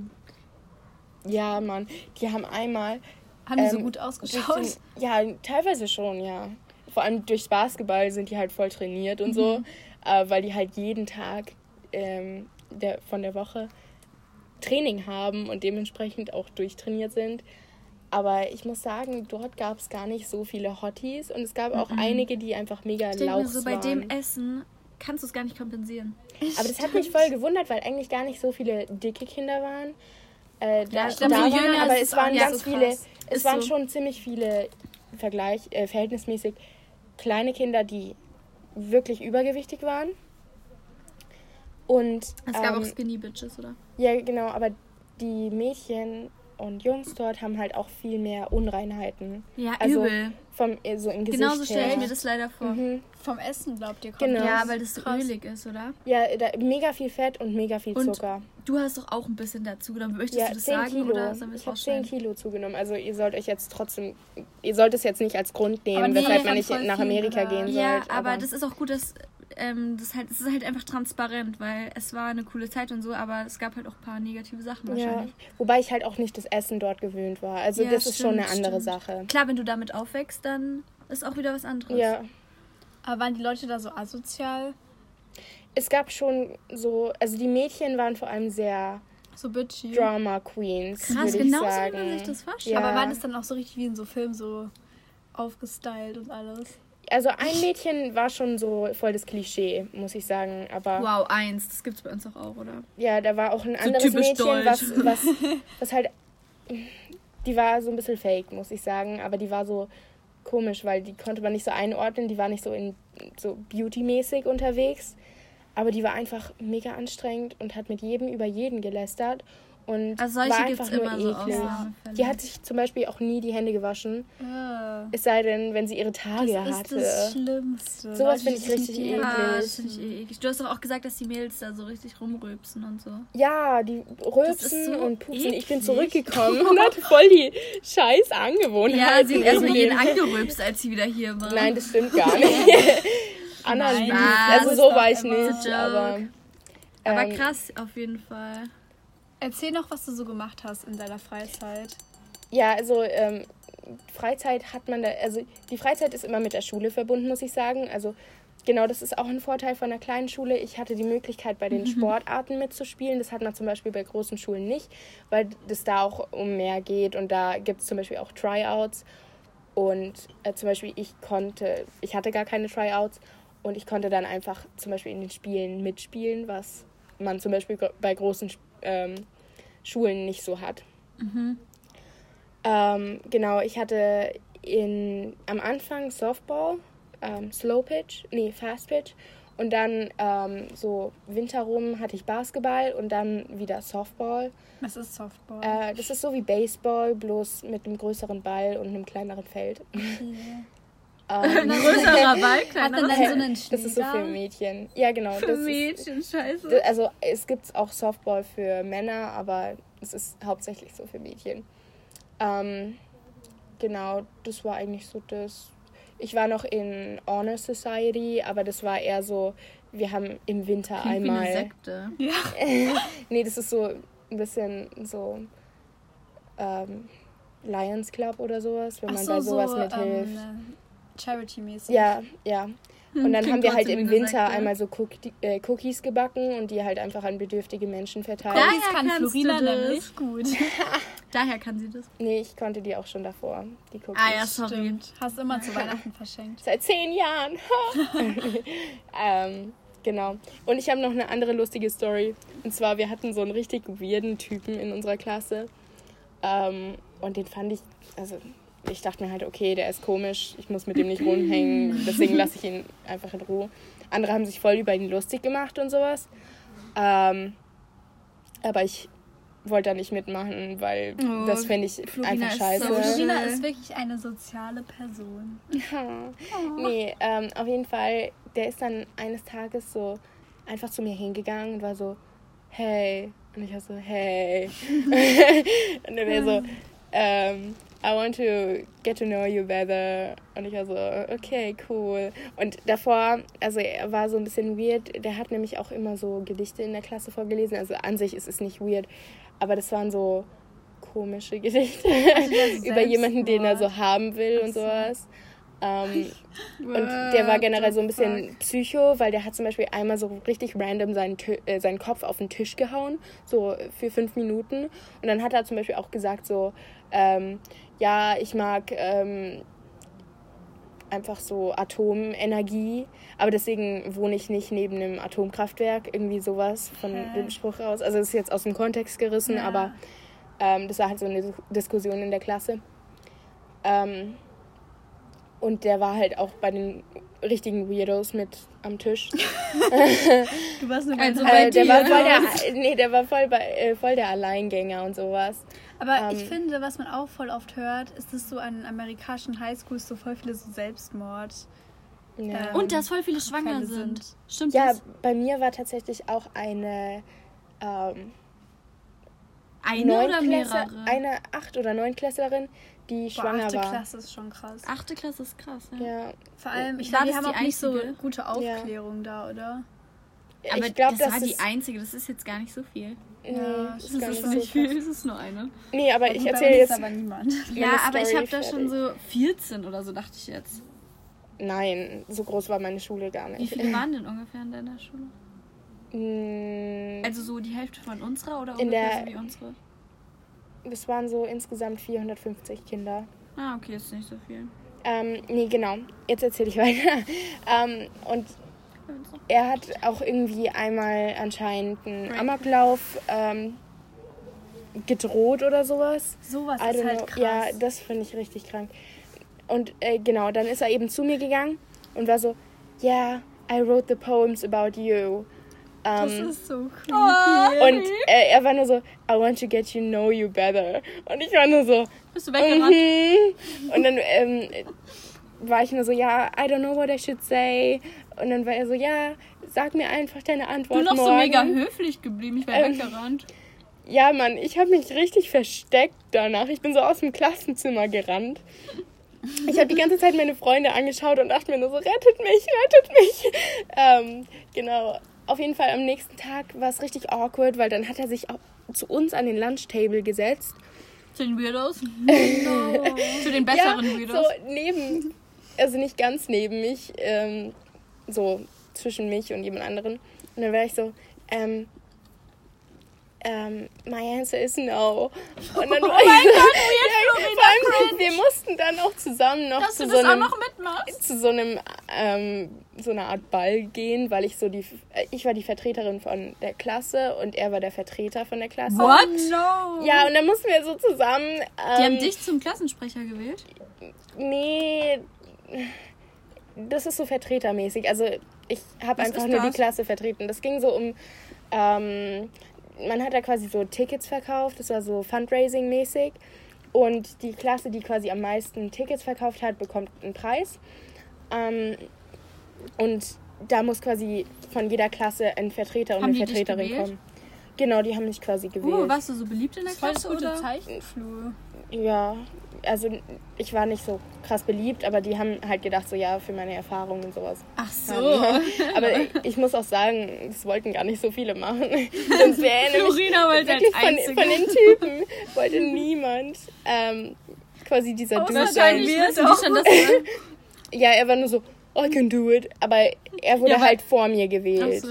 Ja, Mann. Die haben einmal. haben die so ähm, gut ausgeschaut? den- Ja, teilweise schon, ja. Vor allem durchs Basketball sind die halt voll trainiert und so, Mhm. äh, weil die halt jeden Tag ähm, der, von der Woche Training haben und dementsprechend auch durchtrainiert sind. Aber ich muss sagen, dort gab es gar nicht so viele Hotties und es gab auch einige, die einfach mega Ich denke mir so, bei waren. dem Essen kannst du es gar nicht kompensieren. Aber das hat mich voll gewundert, weil eigentlich gar nicht so viele dicke Kinder waren. Äh, da, ich glaub, da waren, jünger aber es waren ganz so viele, es Ist waren so. schon ziemlich viele Vergleich, äh, verhältnismäßig kleine Kinder, die wirklich übergewichtig waren. Und Es gab ähm, auch Skinny Bitches, oder? ja, genau, aber die Mädchen und Jungs dort haben halt auch viel mehr Unreinheiten. Ja, Also übel. vom äh, so im Gesicht Genauso stelle ich mir das leider vor. Mhm. Vom Essen, glaubt ihr, kommt Genau. Ja, weil das so ölig ist, oder? Ja, da, mega viel Fett und mega viel Und Zucker. Du hast doch auch ein bisschen dazu genommen. Möchtest Ja, du das 10 sagen Kilo. oder ich habe 10 rausschneiden? Kilo zugenommen. Also ihr sollt euch jetzt trotzdem, ihr sollt es jetzt nicht als Grund Aber nehmen, nee, weshalb man nicht nach Amerika oder? gehen Ja, sollt. aber das ist auch gut, dass ähm, das halt, es ist halt einfach transparent, weil es war eine coole Zeit und so, aber es gab halt auch ein paar negative Sachen ja, wahrscheinlich. wobei ich halt auch nicht das Essen dort gewöhnt war. Also Ja, das ist schon eine andere stimmt. Sache. Klar, wenn du damit aufwächst, dann ist auch wieder was anderes. Ja, Aber waren die Leute da so asozial? es gab schon so, also die Mädchen waren vor allem sehr So bitchy? Drama Queens, Krass, würde ich genauso sagen. wie man sich das vorstellt. Ja. Aber war das dann auch so richtig wie in so Filmen so aufgestylt und alles? Also ein Mädchen war schon so voll das Klischee, muss ich sagen. Aber Wow, eins, das gibt's bei uns doch auch, oder? ja, da war auch ein So anderes Mädchen, was, was, was halt. Die war so ein bisschen fake, muss ich sagen. Aber die war so komisch, weil die konnte man nicht so einordnen. Die war nicht so in so beauty-mäßig unterwegs. Aber die war einfach mega anstrengend und hat mit jedem über jeden gelästert. Und Also solche einfach nur immer so eklig. Ausnahmefälle. Die hat sich zum Beispiel auch nie die Hände gewaschen. Äh, Es sei denn, wenn sie ihre Tage das ist hatte. das Schlimmste. Sowas finde ich richtig eklig. das finde ich eh eklig. Du hast doch auch gesagt, dass die Mädels da so richtig rumrülpsen und so. Ja, die rülpsen so und pupsen. Ich bin eklig. zurückgekommen und hatte voll die scheiß Angewohnheit. Ja, sie hat erstmal jeden angerülpst, als sie wieder hier war. Nein, das stimmt gar nicht. Anna, Nein, also so war ich nicht, aber. Aber ähm, krass, auf jeden Fall. Erzähl noch, was du so gemacht hast in deiner Freizeit. Ja, also ähm, Freizeit hat man da, also die Freizeit ist immer mit der Schule verbunden, muss ich sagen. Also genau, das ist auch ein Vorteil von einer kleinen Schule. Ich hatte die Möglichkeit, bei den Sportarten mitzuspielen. Das hat man zum Beispiel bei großen Schulen nicht, weil das da auch um mehr geht und da gibt es zum Beispiel auch Tryouts. Und äh, zum Beispiel ich konnte, ich hatte gar keine Tryouts und ich konnte dann einfach zum Beispiel in den Spielen mitspielen, was man zum Beispiel bei großen ähm, Schulen nicht so hat. Ähm, genau, ich hatte in, am Anfang Softball, ähm, Slow Pitch, nee, Fast Pitch. Und dann ähm, so Winter rum hatte ich Basketball und dann wieder Softball. Was ist Softball? Äh, das ist so wie Baseball, bloß mit einem größeren Ball und einem kleineren Feld. Ähm, Größerer Ball, Hat kleiner dann, dann so einen das ist so für? Mädchen. Ja, genau. Für das ist, Mädchen, scheiße. also es gibt auch Softball für Männer, aber es ist hauptsächlich so für Mädchen. Ähm, genau, das war eigentlich so das. Ich war noch in Honor Society, aber das war eher so, wir haben im Winter Klingt wie eine einmal. Sekte. nee, das ist so ein bisschen so ähm, Lions Club oder sowas, wenn Ach man so, bei sowas so mithilft. ähm, Charity-mäßig. Ja, ja. Und dann Klingt haben wir halt im Winter Sekte. einmal so Cookie, äh, Cookies gebacken und die halt einfach an bedürftige Menschen verteilt. Daher kann kannst Florina das. nämlich gut. Daher kann sie das. Nee, ich konnte die auch schon davor, die Cookies. Ah ja, sorry. Stimmt. Hast immer zu Weihnachten verschenkt. Seit zehn Jahren. ähm, genau. Und ich habe noch eine andere lustige Story. Und zwar, wir hatten so einen richtig weirden Typen in unserer Klasse. Ähm, und den fand ich, also ich dachte mir halt, okay, der ist komisch, ich muss mit dem nicht rumhängen, deswegen lasse ich ihn einfach in Ruhe. Andere haben sich voll über ihn lustig gemacht und sowas. Ähm, aber ich wollte da nicht mitmachen, weil Oh, das fände ich Florina einfach scheiße. so Florina ist wirklich eine soziale Person. Nee, ähm, auf jeden Fall, der ist dann eines Tages so einfach zu mir hingegangen und war so, hey. Und ich war so, hey. und dann war so, ähm, I want to get to know you better. Und ich war so, okay, cool. Und davor, also er war so ein bisschen weird. Der hat nämlich auch immer so Gedichte in der Klasse vorgelesen. Also an sich ist es nicht weird, aber das waren so komische Gedichte über jemanden, den er so haben will und sowas. Ähm, und der war generell so ein bisschen psycho, weil der hat zum Beispiel einmal so richtig random seinen, äh, seinen Kopf auf den Tisch gehauen, so für fünf Minuten. Und dann hat er zum Beispiel auch gesagt so, ähm, ja, ich mag ähm, einfach so Atomenergie, aber deswegen wohne ich nicht neben einem Atomkraftwerk, irgendwie sowas von Hä? dem Spruch aus. Also es ist jetzt aus dem Kontext gerissen, Ja. aber ähm, das war halt so eine Dis- Diskussion in der Klasse. Ähm, und der war halt auch bei den richtigen Weirdos mit am Tisch. Du warst nur Also ganz bei Äh, der dir. war voll der, nee, der war voll, bei, äh, voll der Alleingänger und sowas. Aber ich ähm, finde, was man auch voll oft hört, ist, dass so an amerikanischen Highschools so voll viele so Selbstmord. Ja. Ähm, Und dass voll viele schwanger sind. sind. Stimmt ja, das? bei mir war tatsächlich auch eine ähm, Eine oder mehrere? eine Acht- oder Neunklässlerin, die Boah, schwanger achte war. Klasse ist schon krass. Achte Klasse ist krass, ja. Ja, Vor allem, ich glaube, die haben die auch nicht so gute Aufklärung da, oder? Aber ich glaube, das das war die einzige, das ist jetzt gar nicht so viel. Ja, das ist Das nicht ist so nicht viel, es ist nur eine. Nee, aber ich Gut, bei erzähle jetzt. ist aber niemand. Ja, aber ich habe da schon so 14 oder so, dachte ich jetzt. Nein, so groß war meine Schule gar Wie nicht. viele waren denn ungefähr in deiner Schule? Mm, Also so die Hälfte von unserer oder In ungefähr der- so wie unsere? Das waren so insgesamt 450 Kinder. Ah, okay, ist nicht so viel. Ähm, nee, genau. Jetzt erzähle ich weiter. ähm, und er hat auch irgendwie einmal anscheinend einen Right. Amoklauf ähm, gedroht oder sowas. Sowas I ist halt know. krass. Ja, das finde ich richtig krank. Und äh, genau, dann ist er eben zu mir gegangen und war so, yeah, I wrote the poems about you. Das Ähm, ist so creepy. und er, er war nur so, I want to get you know you better. Und ich war nur so, Bist du weggerannt? Mhm. Und dann ähm, war ich nur so, ja, I don't know what I should say. Und dann war er so, ja, sag mir einfach deine Antwort Du noch so morgen. mega höflich geblieben. Ich wäre Ähm, weggerannt. Ja, Mann, ich habe mich richtig versteckt danach. Ich bin so aus dem Klassenzimmer gerannt. Ich habe die ganze Zeit meine Freunde angeschaut und dachte mir nur so, rettet mich, rettet mich. Ähm, genau. Auf jeden Fall am nächsten Tag war es richtig awkward, weil dann hat er sich auch zu uns an den Lunchtable gesetzt. Zu den Weirdos? Zu den besseren ja, Weirdos? so neben, also nicht ganz neben mich, ähm, so zwischen mich und jemand anderen. Und dann war ich so, ähm, ähm, my answer is no. Und dann Oh war ich mein so, Gott, ja, vor allem, wir mussten dann auch zusammen noch Dass zu du so das auch einem, zu so einem, ähm, so einer Art Ball gehen, weil ich so die, äh, ich war die Vertreterin von der Klasse und er war der Vertreter von der Klasse. What? No. Ja, und dann mussten wir so zusammen. Ähm, Die haben dich zum Klassensprecher gewählt? Nee, das ist so vertretermäßig. Also ich habe einfach nur die? Klasse vertreten. Das ging so um, ähm, man hat da quasi so Tickets verkauft, das war so Fundraising-mäßig. Und die Klasse, die quasi am meisten Tickets verkauft hat, bekommt einen Preis. Ähm, und da muss quasi von jeder Klasse ein Vertreter und Haben eine Vertreterin kommen. Genau, die haben mich quasi gewählt. Oh, warst du so beliebt in der das Klasse? gute Oder? Zeichen, Flu. Ja, also ich war nicht so krass beliebt, aber die haben halt gedacht, so ja, für meine Erfahrungen und sowas. Ach so. Aber ich muss auch sagen, das wollten gar nicht so viele machen. Sonst wäre Florina wollte als wirklich von, Einzige. von den Typen wollte niemand ähm, quasi dieser Dude sein. Wahrscheinlich die schon, dass du... Ja, er war nur so, I can do it, aber er wurde Ja, halt vor mir Ach gewählt. so.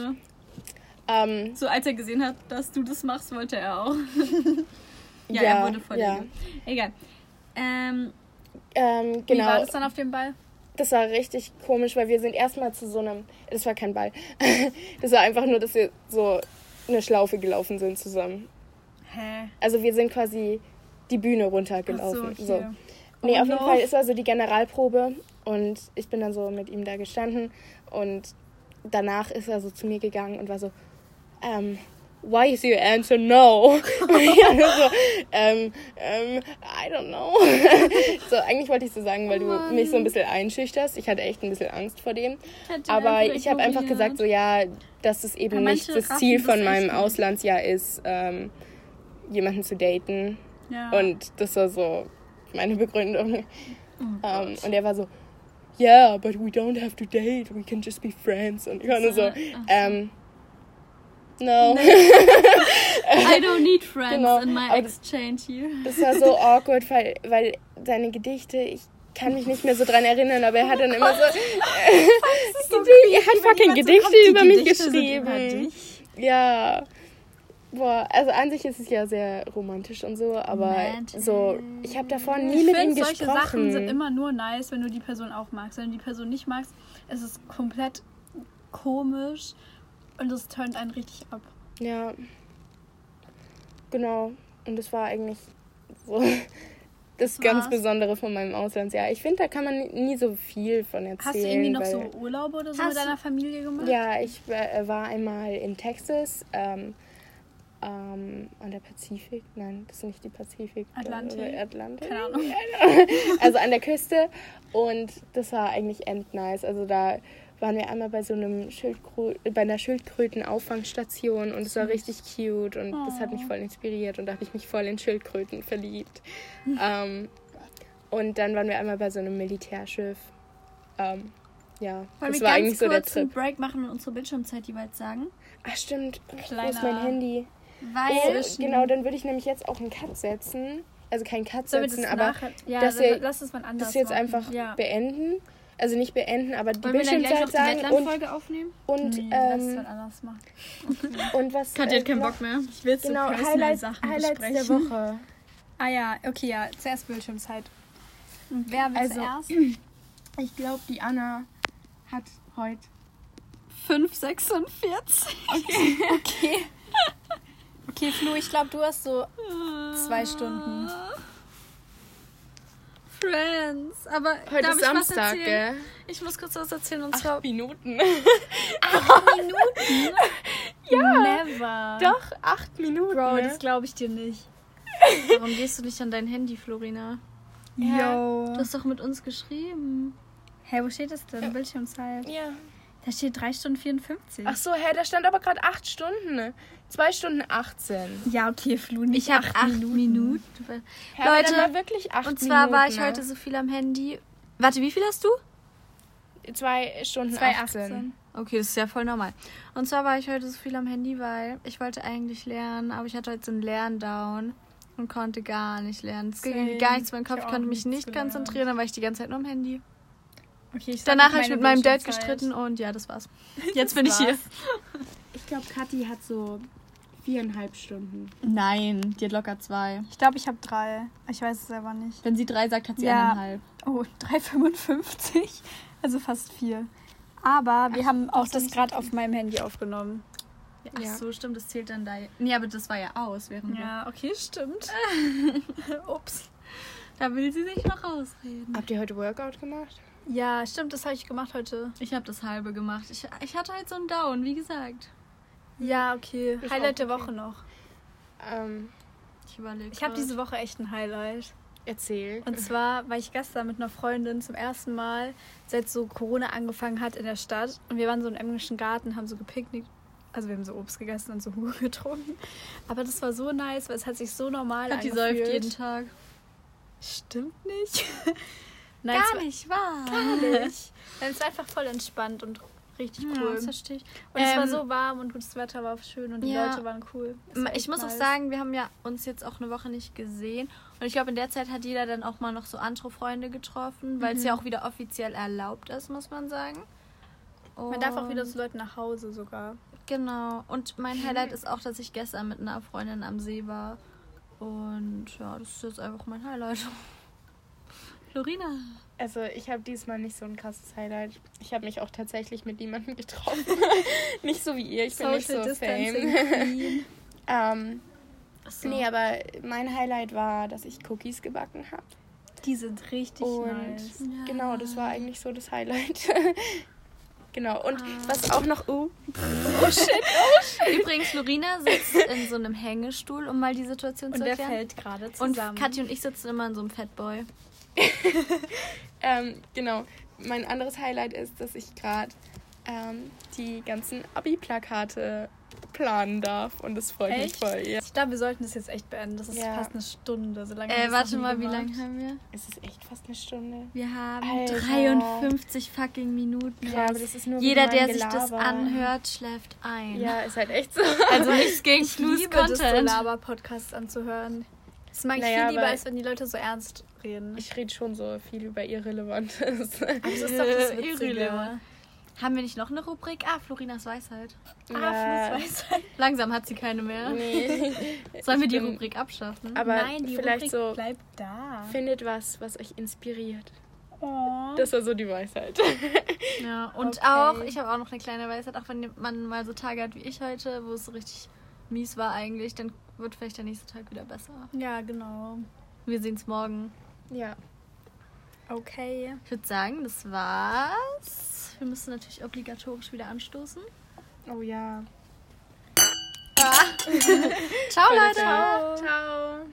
Ähm, so, als er gesehen hat, dass du das machst, wollte er auch. ja, Ja, er wurde vor ja. Egal. Ähm, ähm, Wie genau. war das dann auf dem Ball? Das war richtig komisch, weil wir sind erstmal zu so einem. Das war kein Ball. Das war einfach nur, dass wir so eine Schlaufe gelaufen sind zusammen. Hä? Also wir sind quasi die Bühne runtergelaufen. Ach so, so. okay. Nee, Oh auf jeden no. Fall, es war so die Generalprobe und ich bin dann so mit ihm da gestanden und danach ist er so zu mir gegangen und war so, ähm, why is your answer no? Nur so, ähm, ähm, I don't know. so, eigentlich wollte ich so sagen, weil du Mann. mich so ein bisschen einschüchterst. Ich hatte echt ein bisschen Angst vor dem. Aber ich habe einfach gesagt, so ja, dass es eben Ja, nicht das raffen Ziel von meinem. Auslandsjahr ist, ähm, jemanden zu daten. Ja. Und das war so meine Begründung. Oh Ähm, und er war so, yeah, but we don't have to date, we can just be friends. Und ich war nur so, so. ähm, no. I don't need friends Genau, in my exchange here. Das war so awkward, weil, weil seine Gedichte, ich kann mich nicht mehr so dran erinnern, aber er hat dann immer so, er hat fucking Gedichte über mich geschrieben. Ja. Boah, also an sich ist es ja sehr romantisch und so, aber Romantisch. so, ich habe davor nie ich mit ihm finde, solche gesprochen. Sachen sind immer nur nice, wenn du die Person auch magst. Wenn du die Person nicht magst, ist es komplett komisch und es turnt einen richtig ab. Ja. Genau. Und das war eigentlich so das ganz war's. Besondere von meinem Auslandsjahr. Ich finde, da kann man nie so viel von erzählen. Hast du irgendwie noch so Urlaube oder so mit deiner Familie gemacht? Ja, ich äh, war einmal in Texas. Ähm, ähm, an der Pazifik? Nein, das ist nicht die Pazifik. Atlantik? Äh, Atlantik? Keine Ahnung. Also an der Küste. Und das war eigentlich endnice. Also da waren wir einmal bei so einem Schildkrö bei einer Schildkröten-Auffangstation und es war richtig cute und das hat mich voll inspiriert und da habe ich mich voll in Schildkröten verliebt. ähm, und dann waren wir einmal bei so einem Militärschiff. Ähm, ja, Wollen das wir war ganz eigentlich so der kurz einen Trip. Break machen und unsere Bildschirmzeit jeweils sagen? Ach stimmt, wo ist Kleiner- mein Handy? Weil Oh, genau, dann würde ich nämlich jetzt auch einen Cut setzen. Also keinen Cut setzen, aber? Ja, dass wir lass es mal anders das jetzt machen. einfach Ja. beenden. Also nicht beenden, aber die wollen wir dann gleich noch Bildschirmzeit die sagen und, Lettland-Folge aufnehmen? und, Nee, ähm, machen. und was. Katja hat äh, keinen noch- Bock mehr. Ich will Genau, so Highlights, Sachen Highlights der besprechen. Woche. Ah ja, okay, ja. Zuerst Bildschirmzeit. Wer will Also- zuerst? Ich glaube, die Anna hat heute. 5,46. Okay. Okay, Flo, ich glaube, du hast so zwei Stunden. Friends. Aber Heute darf ist ich was Samstag, erzählen? gell? Ich muss kurz was erzählen und zwar. Minuten. Minuten? Never. Doch, acht Minuten. Bro, ne? das glaube ich dir nicht. Warum gehst du nicht an dein Handy, Florina? Yo. Du hast doch mit uns geschrieben. Hä, wo steht das denn? Bildschirmzeit. Ja. Da steht 3 Stunden 54. Ach so, hä, da stand aber gerade acht Stunden. ne? Zwei Stunden 18. Ja, okay, Flu, nicht Ich habe acht, Minuten. Hä, aber Leute, war wirklich acht Und zwar Minuten, war ich ne? heute so viel am Handy. Warte, wie viel hast du? Zwei Stunden 2, 18. 18. Okay, das ist ja voll normal. Und zwar war ich heute so viel am Handy, weil ich wollte eigentlich lernen, aber ich hatte heute so einen Lerndown und konnte gar nicht lernen. Es ging gar nichts in meinen Ich Kopf, ich konnte mich nicht konzentrieren, dann war ich die ganze Zeit nur am Handy. Okay, Danach habe ich mit meinem Dad Bildschirmzeit. gestritten und ja, das war's. Jetzt bin ich hier. Ich glaube, Kathi hat so viereinhalb Stunden. Nein, die hat locker zwei. Ich glaube, ich habe drei. Ich weiß es selber nicht. Wenn sie drei sagt, hat sie Ja. eineinhalb. Oh, 3,55. Also fast vier. Aber wir haben auch das gerade auf meinem Handy aufgenommen. Ach Ja. so, stimmt, das zählt dann da. Nee, aber das war ja aus, während wir- Ja, okay, stimmt. Ups. Da will sie sich noch rausreden. Habt ihr heute Workout gemacht? Ja, stimmt, das habe ich gemacht heute. Ich habe das halbe gemacht. Ich, ich hatte halt so einen Down, wie gesagt. Ja, okay. Ist Highlight der okay. Woche noch. Ähm, Ich überlege. Ich habe diese Woche echt ein Highlight. erzähl. Und zwar war ich gestern mit einer Freundin zum ersten Mal, seit so Corona angefangen hat in der Stadt. Und wir waren so im englischen Garten, haben so gepicknickt. Also wir haben so Obst gegessen und so Hugo getrunken. Aber das war so nice, weil es hat sich so normal die angefühlt. säuft jeden Tag. Stimmt nicht. Nein, war- nicht wahr. Gar nicht. Es war einfach voll entspannt und richtig Ja, cool. das verstehe ich. und es war Ähm, so warm und gutes Wetter war schön und die ja. Leute waren cool. War Ich muss auch nice. sagen, wir haben ja uns jetzt auch eine Woche nicht gesehen. Und ich glaube, in der Zeit hat jeder dann auch mal noch so andere Freunde getroffen, weil es ja auch wieder offiziell erlaubt ist, muss man sagen. man darf auch wieder Und- zu Leuten nach Hause sogar. Genau. Und mein Highlight ist auch, dass ich gestern mit einer Freundin am See war. Und ja, das ist jetzt einfach mein Highlight. Florina. Also ich habe diesmal nicht so ein krasses Highlight. Ich habe mich auch tatsächlich mit niemandem getroffen. nicht so wie ihr, ich bin nicht so Distancing fame. Ähm, Achso. nee, aber mein Highlight war, dass ich Cookies gebacken habe. Die sind richtig Und nice. Ja. genau, das war eigentlich so das Highlight. genau, und Ah. was auch noch... Oh, Übrigens, Florina sitzt in so einem Hängestuhl, um mal die Situation Und zu der erklären. fällt gerade und zusammen. Kathi und ich sitzen immer in so einem Fatboy. ähm, genau, mein anderes Highlight ist, dass ich gerade ähm, die ganzen Abi-Plakate planen darf und das freut mich Echt? voll. Ja. Ich glaube, wir sollten das jetzt echt beenden. Das ist Ja. fast eine Stunde. So lange Äh, warte mal, wie lange haben wir? Es ist echt fast eine Stunde. Wir haben Alter. 53 fucking Minuten. Ja, aber das ist nur Jeder, der sich das anhört, schläft ein. Ja, ist halt echt so. Also nichts gegen Ich Snooze liebe das, so Content. Laber-Podcasts anzuhören. Das mag ich Naja, viel lieber, als wenn die Leute so ernst reden. Ich rede schon so viel über Irrelevantes. das ist doch das Äh, irrelevant. Haben wir nicht noch eine Rubrik? Ah, Florinas Weisheit. Ah, Flussweisheit. Langsam hat sie keine mehr. Nee. Sollen wir die bin- Rubrik abschaffen? Aber Nein, die vielleicht Rubrik so, bleibt da. findet was, was euch inspiriert. Oh. Das war so die Weisheit. Ja, und Okay. auch, ich habe auch noch eine kleine Weisheit, auch wenn man mal so Tage hat wie ich heute, wo es so richtig mies war eigentlich, dann wird vielleicht der nächste Tag wieder besser. Ja, genau. Wir sehen es morgen. Ja. Okay. Ich würde sagen, das war's. Wir müssen natürlich obligatorisch wieder anstoßen. Oh ja. Ciao, Leute! Ciao. Ciao.